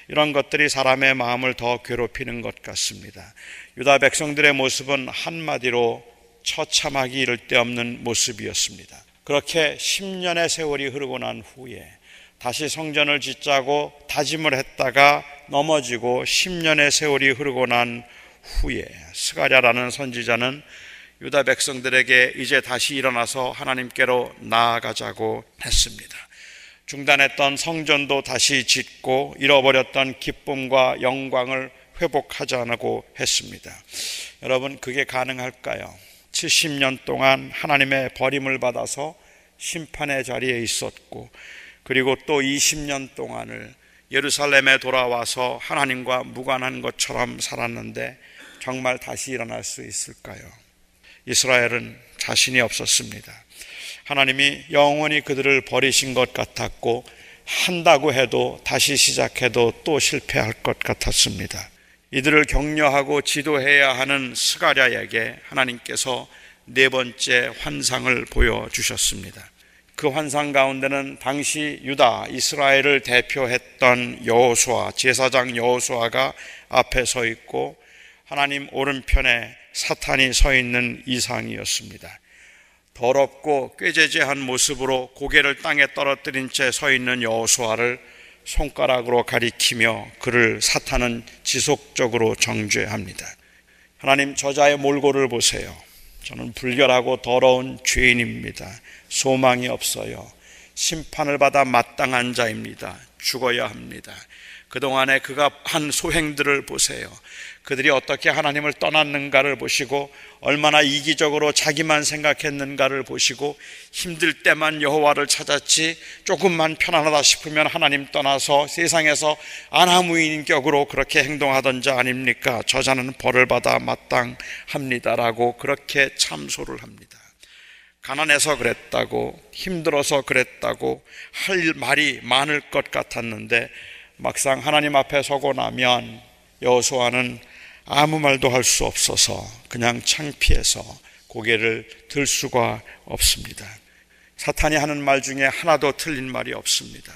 이런 것들이 사람의 마음을 더 괴롭히는 것 같습니다. 유다 백성들의 모습은 한마디로 처참하기 이를 데 없는 모습이었습니다. 그렇게 10년의 세월이 흐르고 난 후에 다시 성전을 짓자고 다짐을 했다가 넘어지고 10년의 세월이 흐르고 난 후에 스가랴라는 선지자는 유다 백성들에게 이제 다시 일어나서 하나님께로 나아가자고 했습니다. 중단했던 성전도 다시 짓고 잃어버렸던 기쁨과 영광을 회복하자고 했습니다. 여러분, 그게 가능할까요? 70년 동안 하나님의 버림을 받아서 심판의 자리에 있었고, 그리고 또 20년 동안을 예루살렘에 돌아와서 하나님과 무관한 것처럼 살았는데, 정말 다시 일어날 수 있을까요? 이스라엘은 자신이 없었습니다. 하나님이 영원히 그들을 버리신 것 같았고 한다고 해도 다시 시작해도 또 실패할 것 같았습니다. 이들을 격려하고 지도해야 하는 스가랴에게 하나님께서 네 번째 환상을 보여 주셨습니다. 그 환상 가운데는 당시 유다 이스라엘을 대표했던 여호수아 제사장 여호수아가 앞에 서 있고 하나님 오른편에 사탄이 서 있는 이상이었습니다. 더럽고 꾀죄죄한 모습으로 고개를 땅에 떨어뜨린 채 서 있는 여호수아를 손가락으로 가리키며 그를 사탄은 지속적으로 정죄합니다. 하나님 저자의 몰골을 보세요. 저는 불결하고 더러운 죄인입니다. 소망이 없어요. 심판을 받아 마땅한 자입니다. 죽어야 합니다. 그동안에 그가 한 소행들을 보세요. 그들이 어떻게 하나님을 떠났는가를 보시고 얼마나 이기적으로 자기만 생각했는가를 보시고 힘들 때만 여호와를 찾았지 조금만 편안하다 싶으면 하나님 떠나서 세상에서 아나무인격으로 그렇게 행동하던 자 아닙니까? 저자는 벌을 받아 마땅합니다라고 그렇게 참소를 합니다. 가난해서 그랬다고 힘들어서 그랬다고 할 말이 많을 것 같았는데 막상 하나님 앞에 서고 나면 여호수아는 아무 말도 할 수 없어서 그냥 창피해서 고개를 들 수가 없습니다. 사탄이 하는 말 중에 하나도 틀린 말이 없습니다.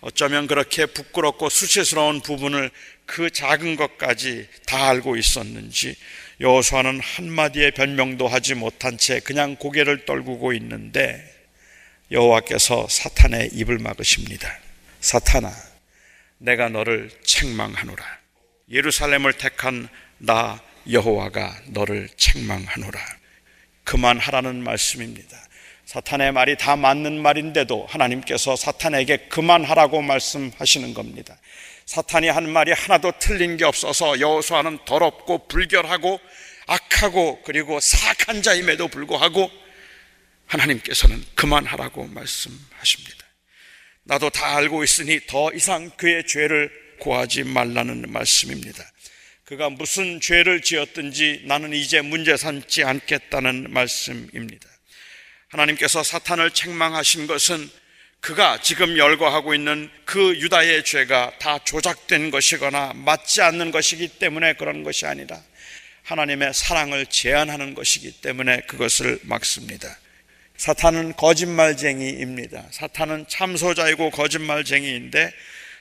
어쩌면 그렇게 부끄럽고 수치스러운 부분을 그 작은 것까지 다 알고 있었는지 여호수아는 한마디의 변명도 하지 못한 채 그냥 고개를 떨구고 있는데 여호와께서 사탄의 입을 막으십니다. 사탄아, 내가 너를 책망하노라. 예루살렘을 택한 나 여호와가 너를 책망하노라. 그만하라는 말씀입니다. 사탄의 말이 다 맞는 말인데도 하나님께서 사탄에게 그만하라고 말씀하시는 겁니다. 사탄이 한 말이 하나도 틀린 게 없어서 여호수아는 더럽고 불결하고 악하고 그리고 사악한 자임에도 불구하고 하나님께서는 그만하라고 말씀하십니다. 나도 다 알고 있으니 더 이상 그의 죄를 구하지 말라는 말씀입니다. 그가 무슨 죄를 지었든지 나는 이제 문제 삼지 않겠다는 말씀입니다. 하나님께서 사탄을 책망하신 것은 그가 지금 열거하고 있는 그 유다의 죄가 다 조작된 것이거나 맞지 않는 것이기 때문에 그런 것이 아니라 하나님의 사랑을 제한하는 것이기 때문에 그것을 막습니다. 사탄은 거짓말쟁이입니다. 사탄은 참소자이고 거짓말쟁이인데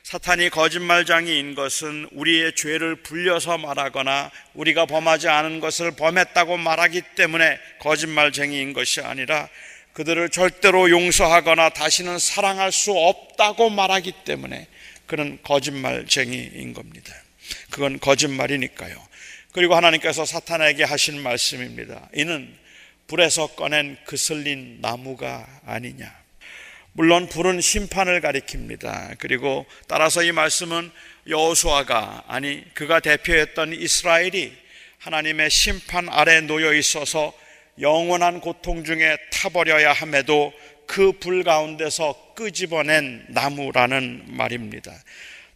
사탄이 거짓말쟁이인 것은 우리의 죄를 불려서 말하거나 우리가 범하지 않은 것을 범했다고 말하기 때문에 거짓말쟁이인 것이 아니라 그들을 절대로 용서하거나 다시는 사랑할 수 없다고 말하기 때문에 그는 거짓말쟁이인 겁니다. 그건 거짓말이니까요. 그리고 하나님께서 사탄에게 하신 말씀입니다. 이는 불에서 꺼낸 그슬린 나무가 아니냐. 물론 불은 심판을 가리킵니다. 그리고 따라서 이 말씀은 여호수아가 아니 그가 대표했던 이스라엘이 하나님의 심판 아래 놓여 있어서 영원한 고통 중에 타버려야 함에도 그 불 가운데서 끄집어낸 나무라는 말입니다.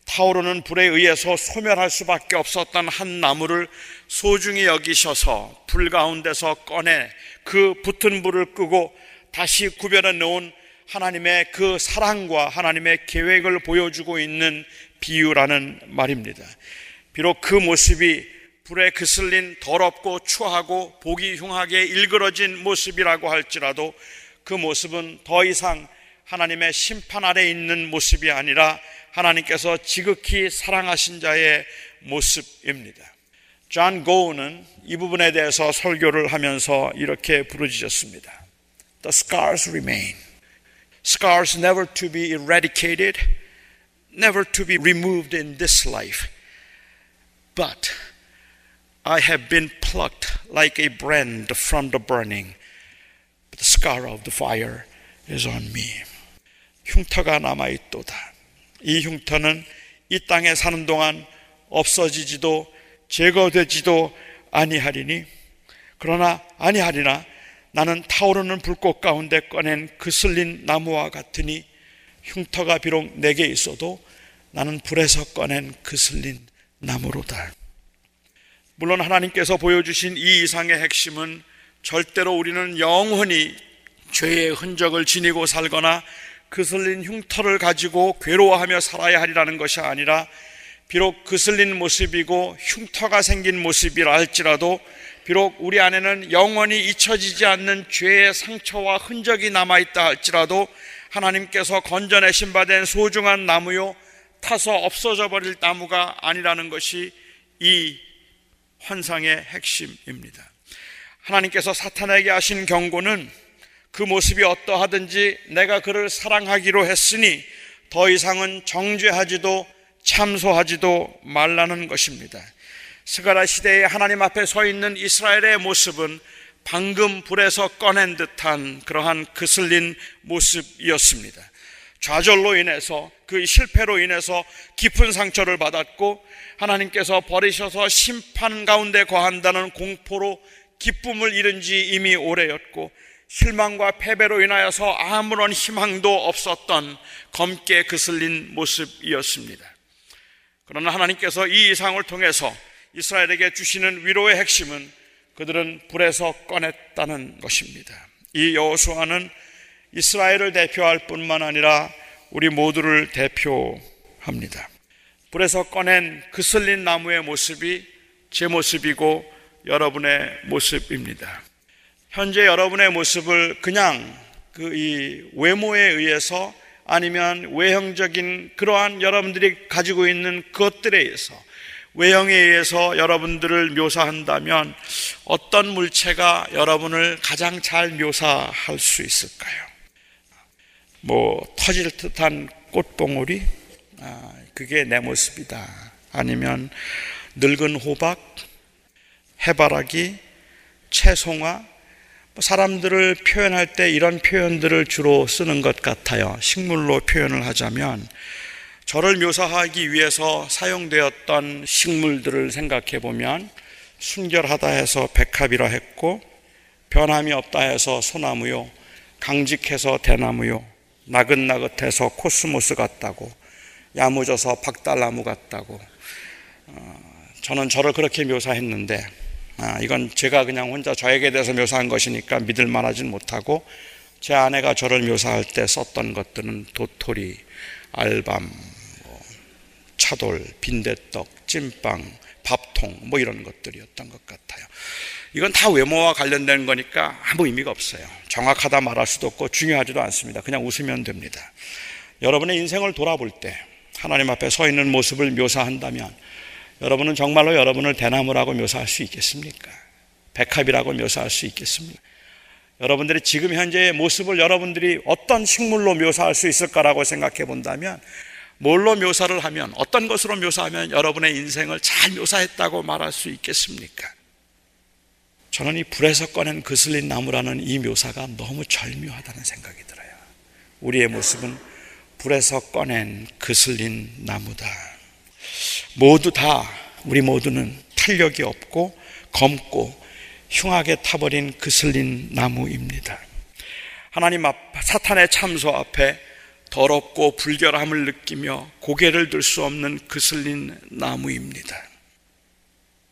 타오르는 불에 의해서 소멸할 수밖에 없었던 한 나무를 소중히 여기셔서 불 가운데서 꺼내 그 붙은 불을 끄고 다시 구별해 놓은 하나님의 그 사랑과 하나님의 계획을 보여주고 있는 비유라는 말입니다. 비록 그 모습이 불에 그슬린 더럽고 추하고 보기 흉하게 일그러진 모습이라고 할지라도 그 모습은 더 이상 하나님의 심판 아래 있는 모습이 아니라 하나님께서 지극히 사랑하신 자의 모습입니다. 존 고우는 이 부분에 대해서 설교를 하면서 이렇게 부르짖었습니다. The scars remain. Scars never to be eradicated, never to be removed in this life. But I have been plucked like a brand from the burning. But the scar of the fire is on me. 흉터가 남아있도다. 이 흉터는 이 땅에 사는 동안 없어지지도 제거되지도 아니하리니 그러나 아니하리나 나는 타오르는 불꽃 가운데 꺼낸 그슬린 나무와 같으니 흉터가 비록 내게 있어도 나는 불에서 꺼낸 그슬린 나무로다. 물론 하나님께서 보여주신 이 이상의 핵심은 절대로 우리는 영원히 죄의 흔적을 지니고 살거나 그슬린 흉터를 가지고 괴로워하며 살아야 하리라는 것이 아니라 비록 그슬린 모습이고 흉터가 생긴 모습이라 할지라도 비록 우리 안에는 영원히 잊혀지지 않는 죄의 상처와 흔적이 남아있다 할지라도 하나님께서 건져내신 바 된 소중한 나무요 타서 없어져 버릴 나무가 아니라는 것이 이 환상의 핵심입니다. 하나님께서 사탄에게 하신 경고는 그 모습이 어떠하든지 내가 그를 사랑하기로 했으니 더 이상은 정죄하지도 참소하지도 말라는 것입니다. 스가라 시대에 하나님 앞에 서 있는 이스라엘의 모습은 방금 불에서 꺼낸 듯한 그러한 그슬린 모습이었습니다. 좌절로 인해서 그 실패로 인해서 깊은 상처를 받았고 하나님께서 버리셔서 심판 가운데 거한다는 공포로 기쁨을 잃은 지 이미 오래였고 실망과 패배로 인하여서 아무런 희망도 없었던 검게 그슬린 모습이었습니다. 그러나 하나님께서 이 이상을 통해서 이스라엘에게 주시는 위로의 핵심은 그들은 불에서 꺼냈다는 것입니다. 이 여호수아는 이스라엘을 대표할 뿐만 아니라 우리 모두를 대표합니다. 불에서 꺼낸 그슬린 나무의 모습이 제 모습이고 여러분의 모습입니다. 현재 여러분의 모습을 그냥 그 이 외모에 의해서 아니면 외형적인 그러한 여러분들이 가지고 있는 것들에 의해서 외형에 의해서 여러분들을 묘사한다면 어떤 물체가 여러분을 가장 잘 묘사할 수 있을까요? 뭐 터질 듯한 꽃봉오리, 아, 그게 내 모습이다. 아니면 늙은 호박, 해바라기, 채송화, 뭐 사람들을 표현할 때 이런 표현들을 주로 쓰는 것 같아요. 식물로 표현을 하자면 저를 묘사하기 위해서 사용되었던 식물들을 생각해 보면 순결하다 해서 백합이라 했고 변함이 없다 해서 소나무요 강직해서 대나무요 나긋나긋해서 코스모스 같다고 야무져서 박달나무 같다고 어, 저는 저를 그렇게 묘사했는데 아, 이건 제가 그냥 혼자 저에게 대해서 묘사한 것이니까 믿을 만하진 못하고 제 아내가 저를 묘사할 때 썼던 것들은 도토리, 알밤, 뭐 차돌, 빈대떡, 찐빵, 밥통 뭐 이런 것들이었던 것 같아요. 이건 다 외모와 관련된 거니까 아무 의미가 없어요. 정확하다 말할 수도 없고 중요하지도 않습니다. 그냥 웃으면 됩니다. 여러분의 인생을 돌아볼 때 하나님 앞에 서 있는 모습을 묘사한다면 여러분은 정말로 여러분을 대나무라고 묘사할 수 있겠습니까? 백합이라고 묘사할 수 있겠습니까? 여러분들이 지금 현재의 모습을 여러분들이 어떤 식물로 묘사할 수 있을까라고 생각해 본다면 뭘로 묘사를 하면 어떤 것으로 묘사하면 여러분의 인생을 잘 묘사했다고 말할 수 있겠습니까? 저는 이 불에서 꺼낸 그슬린 나무라는 이 묘사가 너무 절묘하다는 생각이 들어요. 우리의 모습은 불에서 꺼낸 그슬린 나무다. 모두 다 우리 모두는 탄력이 없고 검고 흉하게 타버린 그슬린 나무입니다. 하나님 앞 사탄의 참소 앞에 더럽고 불결함을 느끼며 고개를 들 수 없는 그슬린 나무입니다.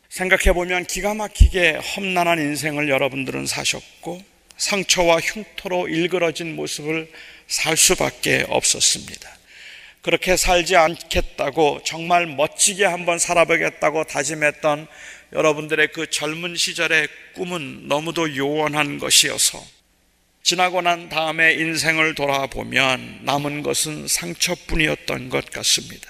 생각해 보면 기가 막히게 험난한 인생을 여러분들은 사셨고 상처와 흉터로 일그러진 모습을 살 수밖에 없었습니다. 그렇게 살지 않겠다고 정말 멋지게 한번 살아보겠다고 다짐했던 여러분들의 그 젊은 시절의 꿈은 너무도 요원한 것이어서 지나고 난 다음에 인생을 돌아보면 남은 것은 상처뿐이었던 것 같습니다.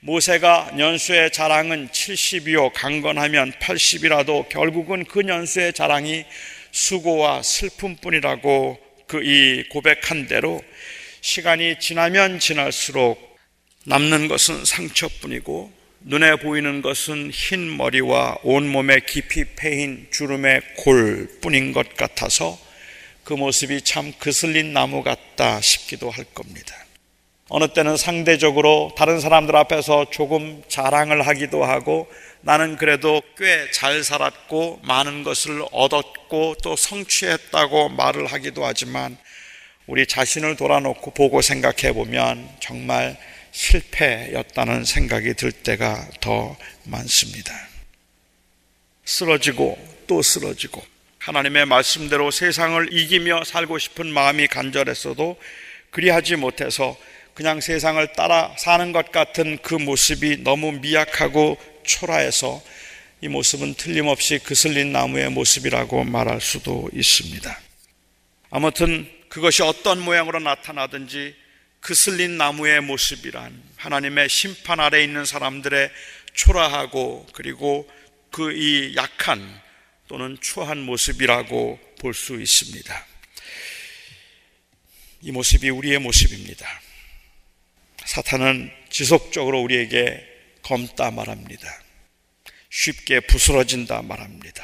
모세가 연수의 자랑은 70이요 강건하면 80이라도 결국은 그 연수의 자랑이 수고와 슬픔뿐이라고 그 이 고백한 대로 시간이 지나면 지날수록 남는 것은 상처뿐이고 눈에 보이는 것은 흰 머리와 온몸에 깊이 패인 주름의 골뿐인 것 같아서 그 모습이 참 그슬린 나무 같다 싶기도 할 겁니다. 어느 때는 상대적으로 다른 사람들 앞에서 조금 자랑을 하기도 하고 나는 그래도 꽤 잘 살았고 많은 것을 얻었고 또 성취했다고 말을 하기도 하지만 우리 자신을 돌아놓고 보고 생각해 보면 정말 실패였다는 생각이 들 때가 더 많습니다. 쓰러지고 또 쓰러지고 하나님의 말씀대로 세상을 이기며 살고 싶은 마음이 간절했어도 그리하지 못해서 그냥 세상을 따라 사는 것 같은 그 모습이 너무 미약하고 초라해서 이 모습은 틀림없이 그슬린 나무의 모습이라고 말할 수도 있습니다. 아무튼 그것이 어떤 모양으로 나타나든지 그슬린 나무의 모습이란 하나님의 심판 아래 있는 사람들의 초라하고 그리고 그 이 약한 또는 추한 모습이라고 볼 수 있습니다. 이 모습이 우리의 모습입니다. 사탄은 지속적으로 우리에게 검다 말합니다. 쉽게 부스러진다 말합니다.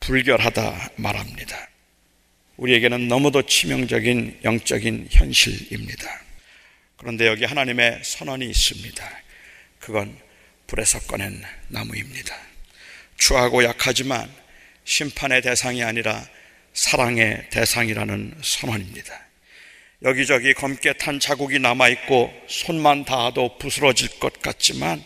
불결하다 말합니다. 우리에게는 너무도 치명적인 영적인 현실입니다. 그런데 여기 하나님의 선언이 있습니다. 그건 불에서 꺼낸 나무입니다. 추하고 약하지만 심판의 대상이 아니라 사랑의 대상이라는 선언입니다. 여기저기 검게 탄 자국이 남아있고 손만 닿아도 부스러질 것 같지만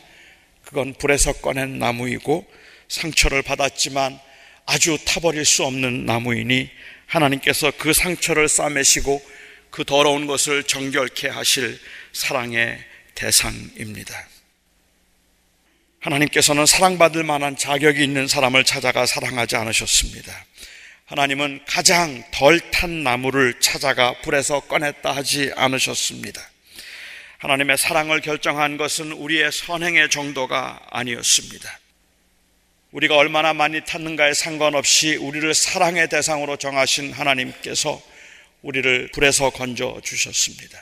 그건 불에서 꺼낸 나무이고 상처를 받았지만 아주 타버릴 수 없는 나무이니 하나님께서 그 상처를 싸매시고 그 더러운 것을 정결케 하실 사랑의 대상입니다. 하나님께서는 사랑받을 만한 자격이 있는 사람을 찾아가 사랑하지 않으셨습니다. 하나님은 가장 덜 탄 나무를 찾아가 불에서 꺼냈다 하지 않으셨습니다. 하나님의 사랑을 결정한 것은 우리의 선행의 정도가 아니었습니다. 우리가 얼마나 많이 탔는가에 상관없이 우리를 사랑의 대상으로 정하신 하나님께서 우리를 불에서 건져 주셨습니다.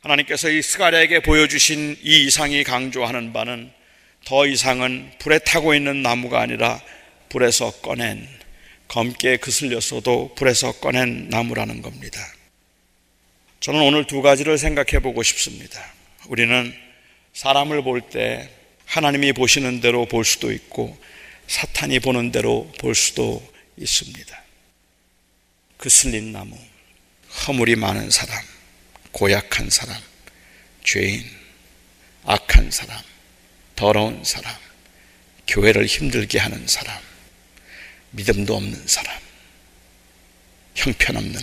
하나님께서 이 스가랴에게 보여주신 이 이상이 강조하는 바는 더 이상은 불에 타고 있는 나무가 아니라 불에서 꺼낸 검게 그슬렸어도 불에서 꺼낸 나무라는 겁니다. 저는 오늘 두 가지를 생각해 보고 싶습니다. 우리는 사람을 볼때 하나님이 보시는 대로 볼 수도 있고 사탄이 보는 대로 볼 수도 있습니다. 그슬린 나무, 허물이 많은 사람, 고약한 사람, 죄인, 악한 사람, 더러운 사람, 교회를 힘들게 하는 사람, 믿음도 없는 사람, 형편없는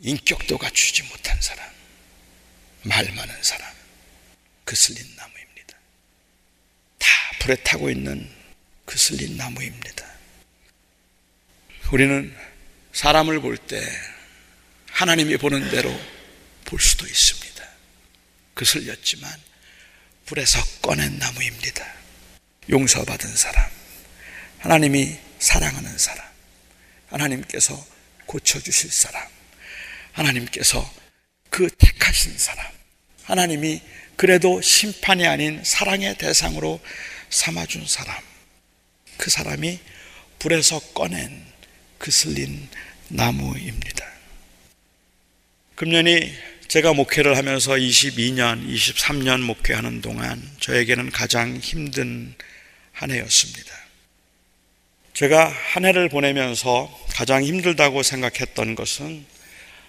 인격도 갖추지 못한 사람, 말 많은 사람, 그 슬린 나무입니다. 다 불에 타고 있는 그 슬린 나무입니다. 우리는 사람을 볼 때 하나님이 보는 대로 볼 수도 있습니다. 그 슬렸지만 불에서 꺼낸 나무입니다. 용서받은 사람, 하나님이 사랑하는 사람, 하나님께서 고쳐주실 사람, 하나님께서 그 택하신 사람, 하나님이 그래도 심판이 아닌 사랑의 대상으로 삼아준 사람, 그 사람이 불에서 꺼낸 그슬린 나무입니다. 금년이 제가 목회를 하면서 22년, 23년 목회하는 동안 저에게는 가장 힘든 한 해였습니다. 제가 한 해를 보내면서 가장 힘들다고 생각했던 것은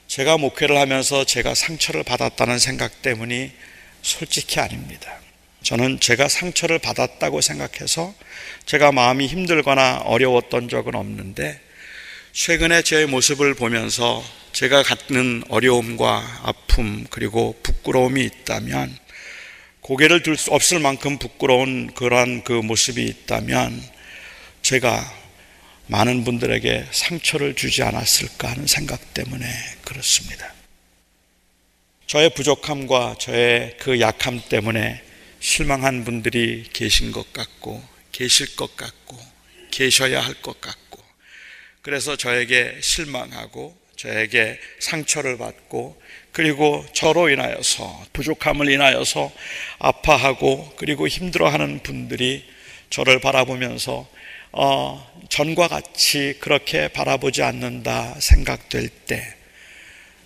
제가 목회를 하면서 제가 상처를 받았다는 생각 때문이 솔직히 아닙니다. 저는 제가 상처를 받았다고 생각해서 제가 마음이 힘들거나 어려웠던 적은 없는데 최근에 제 모습을 보면서 제가 갖는 어려움과 아픔 그리고 부끄러움이 있다면 고개를 들 수 없을 만큼 부끄러운 그러한 그 모습이 있다면 제가 많은 분들에게 상처를 주지 않았을까 하는 생각 때문에 그렇습니다. 저의 부족함과 저의 그 약함 때문에 실망한 분들이 계신 것 같고 계실 것 같고 계셔야 할 것 같고 그래서 저에게 실망하고 저에게 상처를 받고 그리고 저로 인하여서 부족함을 인하여서 아파하고 그리고 힘들어하는 분들이 저를 바라보면서 어, 전과 같이 그렇게 바라보지 않는다 생각될 때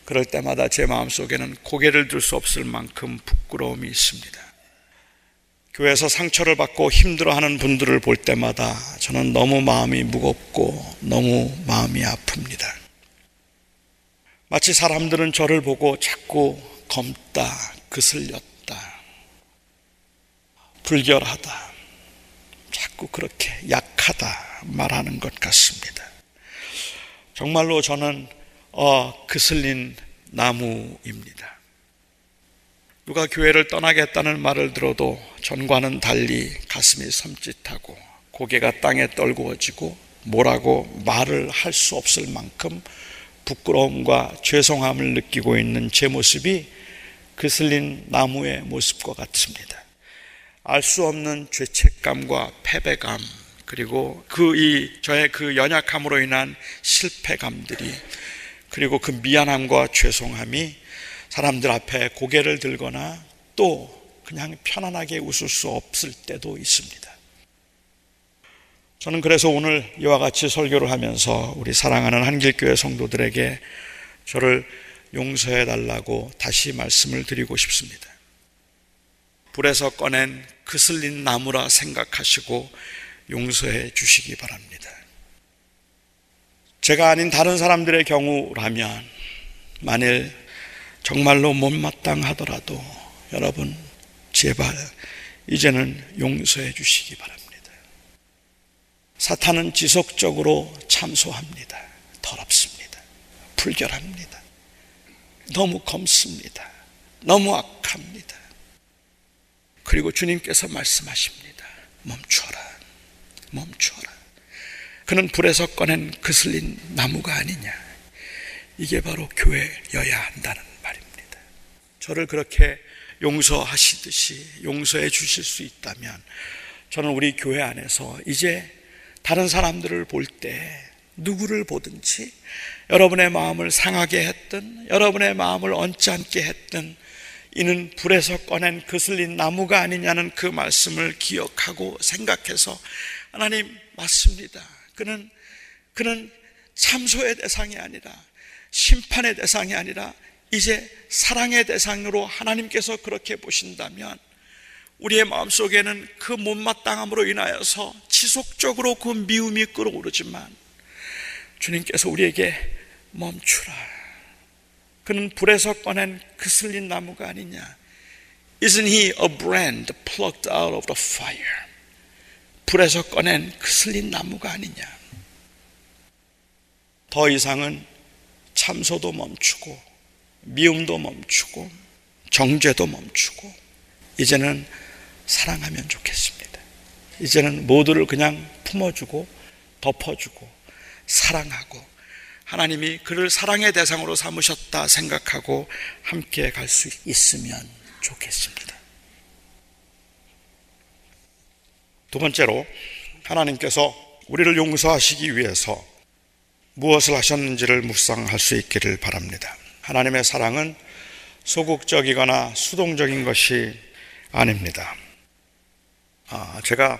그럴 때마다 제 마음속에는 고개를 들 수 없을 만큼 부끄러움이 있습니다. 교회에서 상처를 받고 힘들어하는 분들을 볼 때마다 저는 너무 마음이 무겁고 너무 마음이 아픕니다. 마치 사람들은 저를 보고 자꾸 검다, 그슬렸다, 불결하다, 자꾸 그렇게 약하다 말하는 것 같습니다. 정말로 저는 어, 그슬린 나무입니다. 누가 교회를 떠나겠다는 말을 들어도 전과는 달리 가슴이 섬찟하고 고개가 땅에 떨구어지고 뭐라고 말을 할 수 없을 만큼 부끄러움과 죄송함을 느끼고 있는 제 모습이 그슬린 나무의 모습과 같습니다. 알 수 없는 죄책감과 패배감, 그리고 그 이 저의 그 연약함으로 인한 실패감들이 그리고 그 미안함과 죄송함이 사람들 앞에 고개를 들거나 또 그냥 편안하게 웃을 수 없을 때도 있습니다. 저는 그래서 오늘 이와 같이 설교를 하면서 우리 사랑하는 한길교회 성도들에게 저를 용서해 달라고 다시 말씀을 드리고 싶습니다. 불에서 꺼낸 그슬린 나무라 생각하시고 용서해 주시기 바랍니다. 제가 아닌 다른 사람들의 경우라면 만일 정말로 못마땅하더라도 여러분 제발 이제는 용서해 주시기 바랍니다. 사탄은 지속적으로 참소합니다. 더럽습니다. 불결합니다. 너무 검습니다. 너무 악합니다. 그리고 주님께서 말씀하십니다. 멈춰라. 멈춰라. 그는 불에서 꺼낸 그슬린 나무가 아니냐. 이게 바로 교회여야 한다는 말입니다. 저를 그렇게 용서하시듯이 용서해 주실 수 있다면 저는 우리 교회 안에서 이제 다른 사람들을 볼 때 누구를 보든지 여러분의 마음을 상하게 했든 여러분의 마음을 언짢게 했든 이는 불에서 꺼낸 그슬린 나무가 아니냐는 그 말씀을 기억하고 생각해서 하나님 맞습니다. 그는 그는 참소의 대상이 아니라 심판의 대상이 아니라 이제 사랑의 대상으로 하나님께서 그렇게 보신다면 우리의 마음속에는 그 못마땅함으로 인하여서 지속적으로 그 미움이 끓어오르지만 주님께서 우리에게 멈추라. 그는 불에서 꺼낸 그슬린 나무가 아니냐. Isn't he a brand plucked out of the fire? 불에서 꺼낸 그 슬린 나무가 아니냐. 더 이상은 참소도 멈추고 미움도 멈추고 정죄도 멈추고 이제는 사랑하면 좋겠습니다. 이제는 모두를 그냥 품어주고 덮어주고 사랑하고 하나님이 그를 사랑의 대상으로 삼으셨다 생각하고 함께 갈 수 있으면 좋겠습니다. 두 번째로 하나님께서 우리를 용서하시기 위해서 무엇을 하셨는지를 묵상할 수 있기를 바랍니다. 하나님의 사랑은 소극적이거나 수동적인 것이 아닙니다. 아, 제가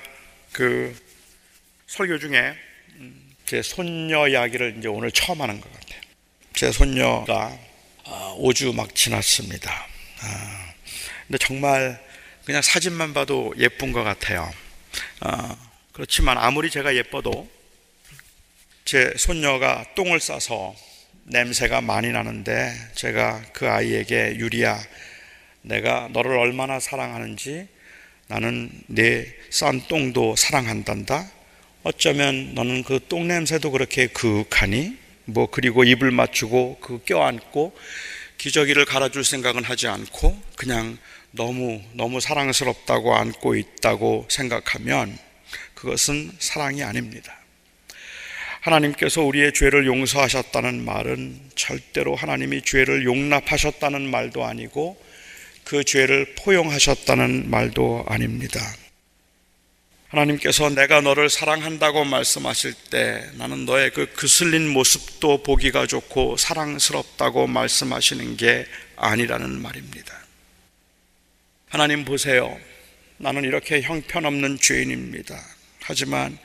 그 설교 중에 제 손녀 이야기를 이제 오늘 처음 하는 것 같아요. 제 손녀가 5주 아, 막 지났습니다. 아, 근데 정말 그냥 사진만 봐도 예쁜 것 같아요. 아, 그렇지만 아무리 제가 예뻐도 제 손녀가 똥을 싸서 냄새가 많이 나는데 제가 그 아이에게 유리야 내가 너를 얼마나 사랑하는지 나는 내 싼 똥도 사랑한단다. 어쩌면 너는 그 똥 냄새도 그렇게 그윽하니? 뭐 그리고 입을 맞추고 그 껴안고 기저귀를 갈아줄 생각은 하지 않고 그냥 너무 너무 사랑스럽다고 안고 있다고 생각하면 그것은 사랑이 아닙니다. 하나님께서 우리의 죄를 용서하셨다는 말은 절대로 하나님이 죄를 용납하셨다는 말도 아니고 그 죄를 포용하셨다는 말도 아닙니다. 하나님께서 내가 너를 사랑한다고 말씀하실 때 나는 너의 그 그슬린 모습도 보기가 좋고 사랑스럽다고 말씀하시는 게 아니라는 말입니다. 하나님 보세요. 나는 이렇게 형편없는 죄인입니다. 하지만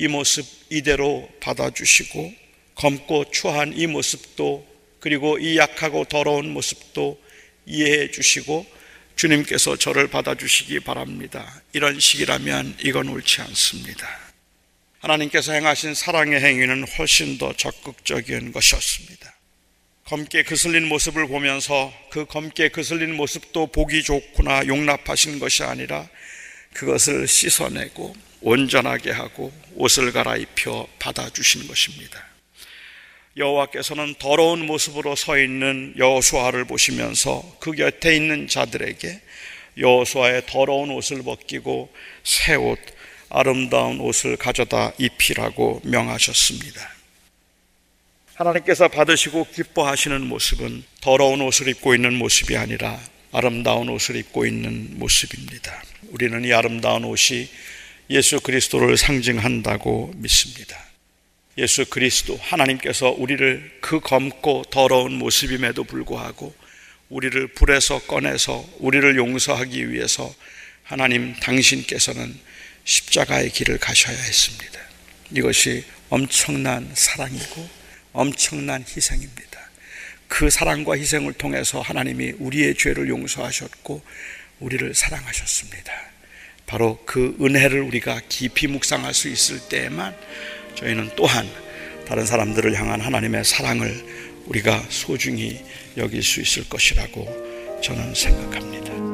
이 모습 이대로 받아주시고 검고 추한 이 모습도 그리고 이 약하고 더러운 모습도 이해해 주시고 주님께서 저를 받아주시기 바랍니다. 이런 식이라면 이건 옳지 않습니다. 하나님께서 행하신 사랑의 행위는 훨씬 더 적극적인 것이었습니다. 검게 그슬린 모습을 보면서 그 검게 그슬린 모습도 보기 좋구나 용납하신 것이 아니라 그것을 씻어내고 온전하게 하고 옷을 갈아입혀 받아주신 것입니다. 여호와께서는 더러운 모습으로 서 있는 여호수아를 보시면서 그 곁에 있는 자들에게 여호수아의 더러운 옷을 벗기고 새 옷, 아름다운 옷을 가져다 입히라고 명하셨습니다. 하나님께서 받으시고 기뻐하시는 모습은 더러운 옷을 입고 있는 모습이 아니라 아름다운 옷을 입고 있는 모습입니다. 우리는 이 아름다운 옷이 예수 그리스도를 상징한다고 믿습니다. 예수 그리스도 하나님께서 우리를 그 검고 더러운 모습임에도 불구하고 우리를 불에서 꺼내서 우리를 용서하기 위해서 하나님 당신께서는 십자가의 길을 가셔야 했습니다. 이것이 엄청난 사랑이고 엄청난 희생입니다. 그 사랑과 희생을 통해서 하나님이 우리의 죄를 용서하셨고 우리를 사랑하셨습니다. 바로 그 은혜를 우리가 깊이 묵상할 수 있을 때에만 저희는 또한 다른 사람들을 향한 하나님의 사랑을 우리가 소중히 여길 수 있을 것이라고 저는 생각합니다.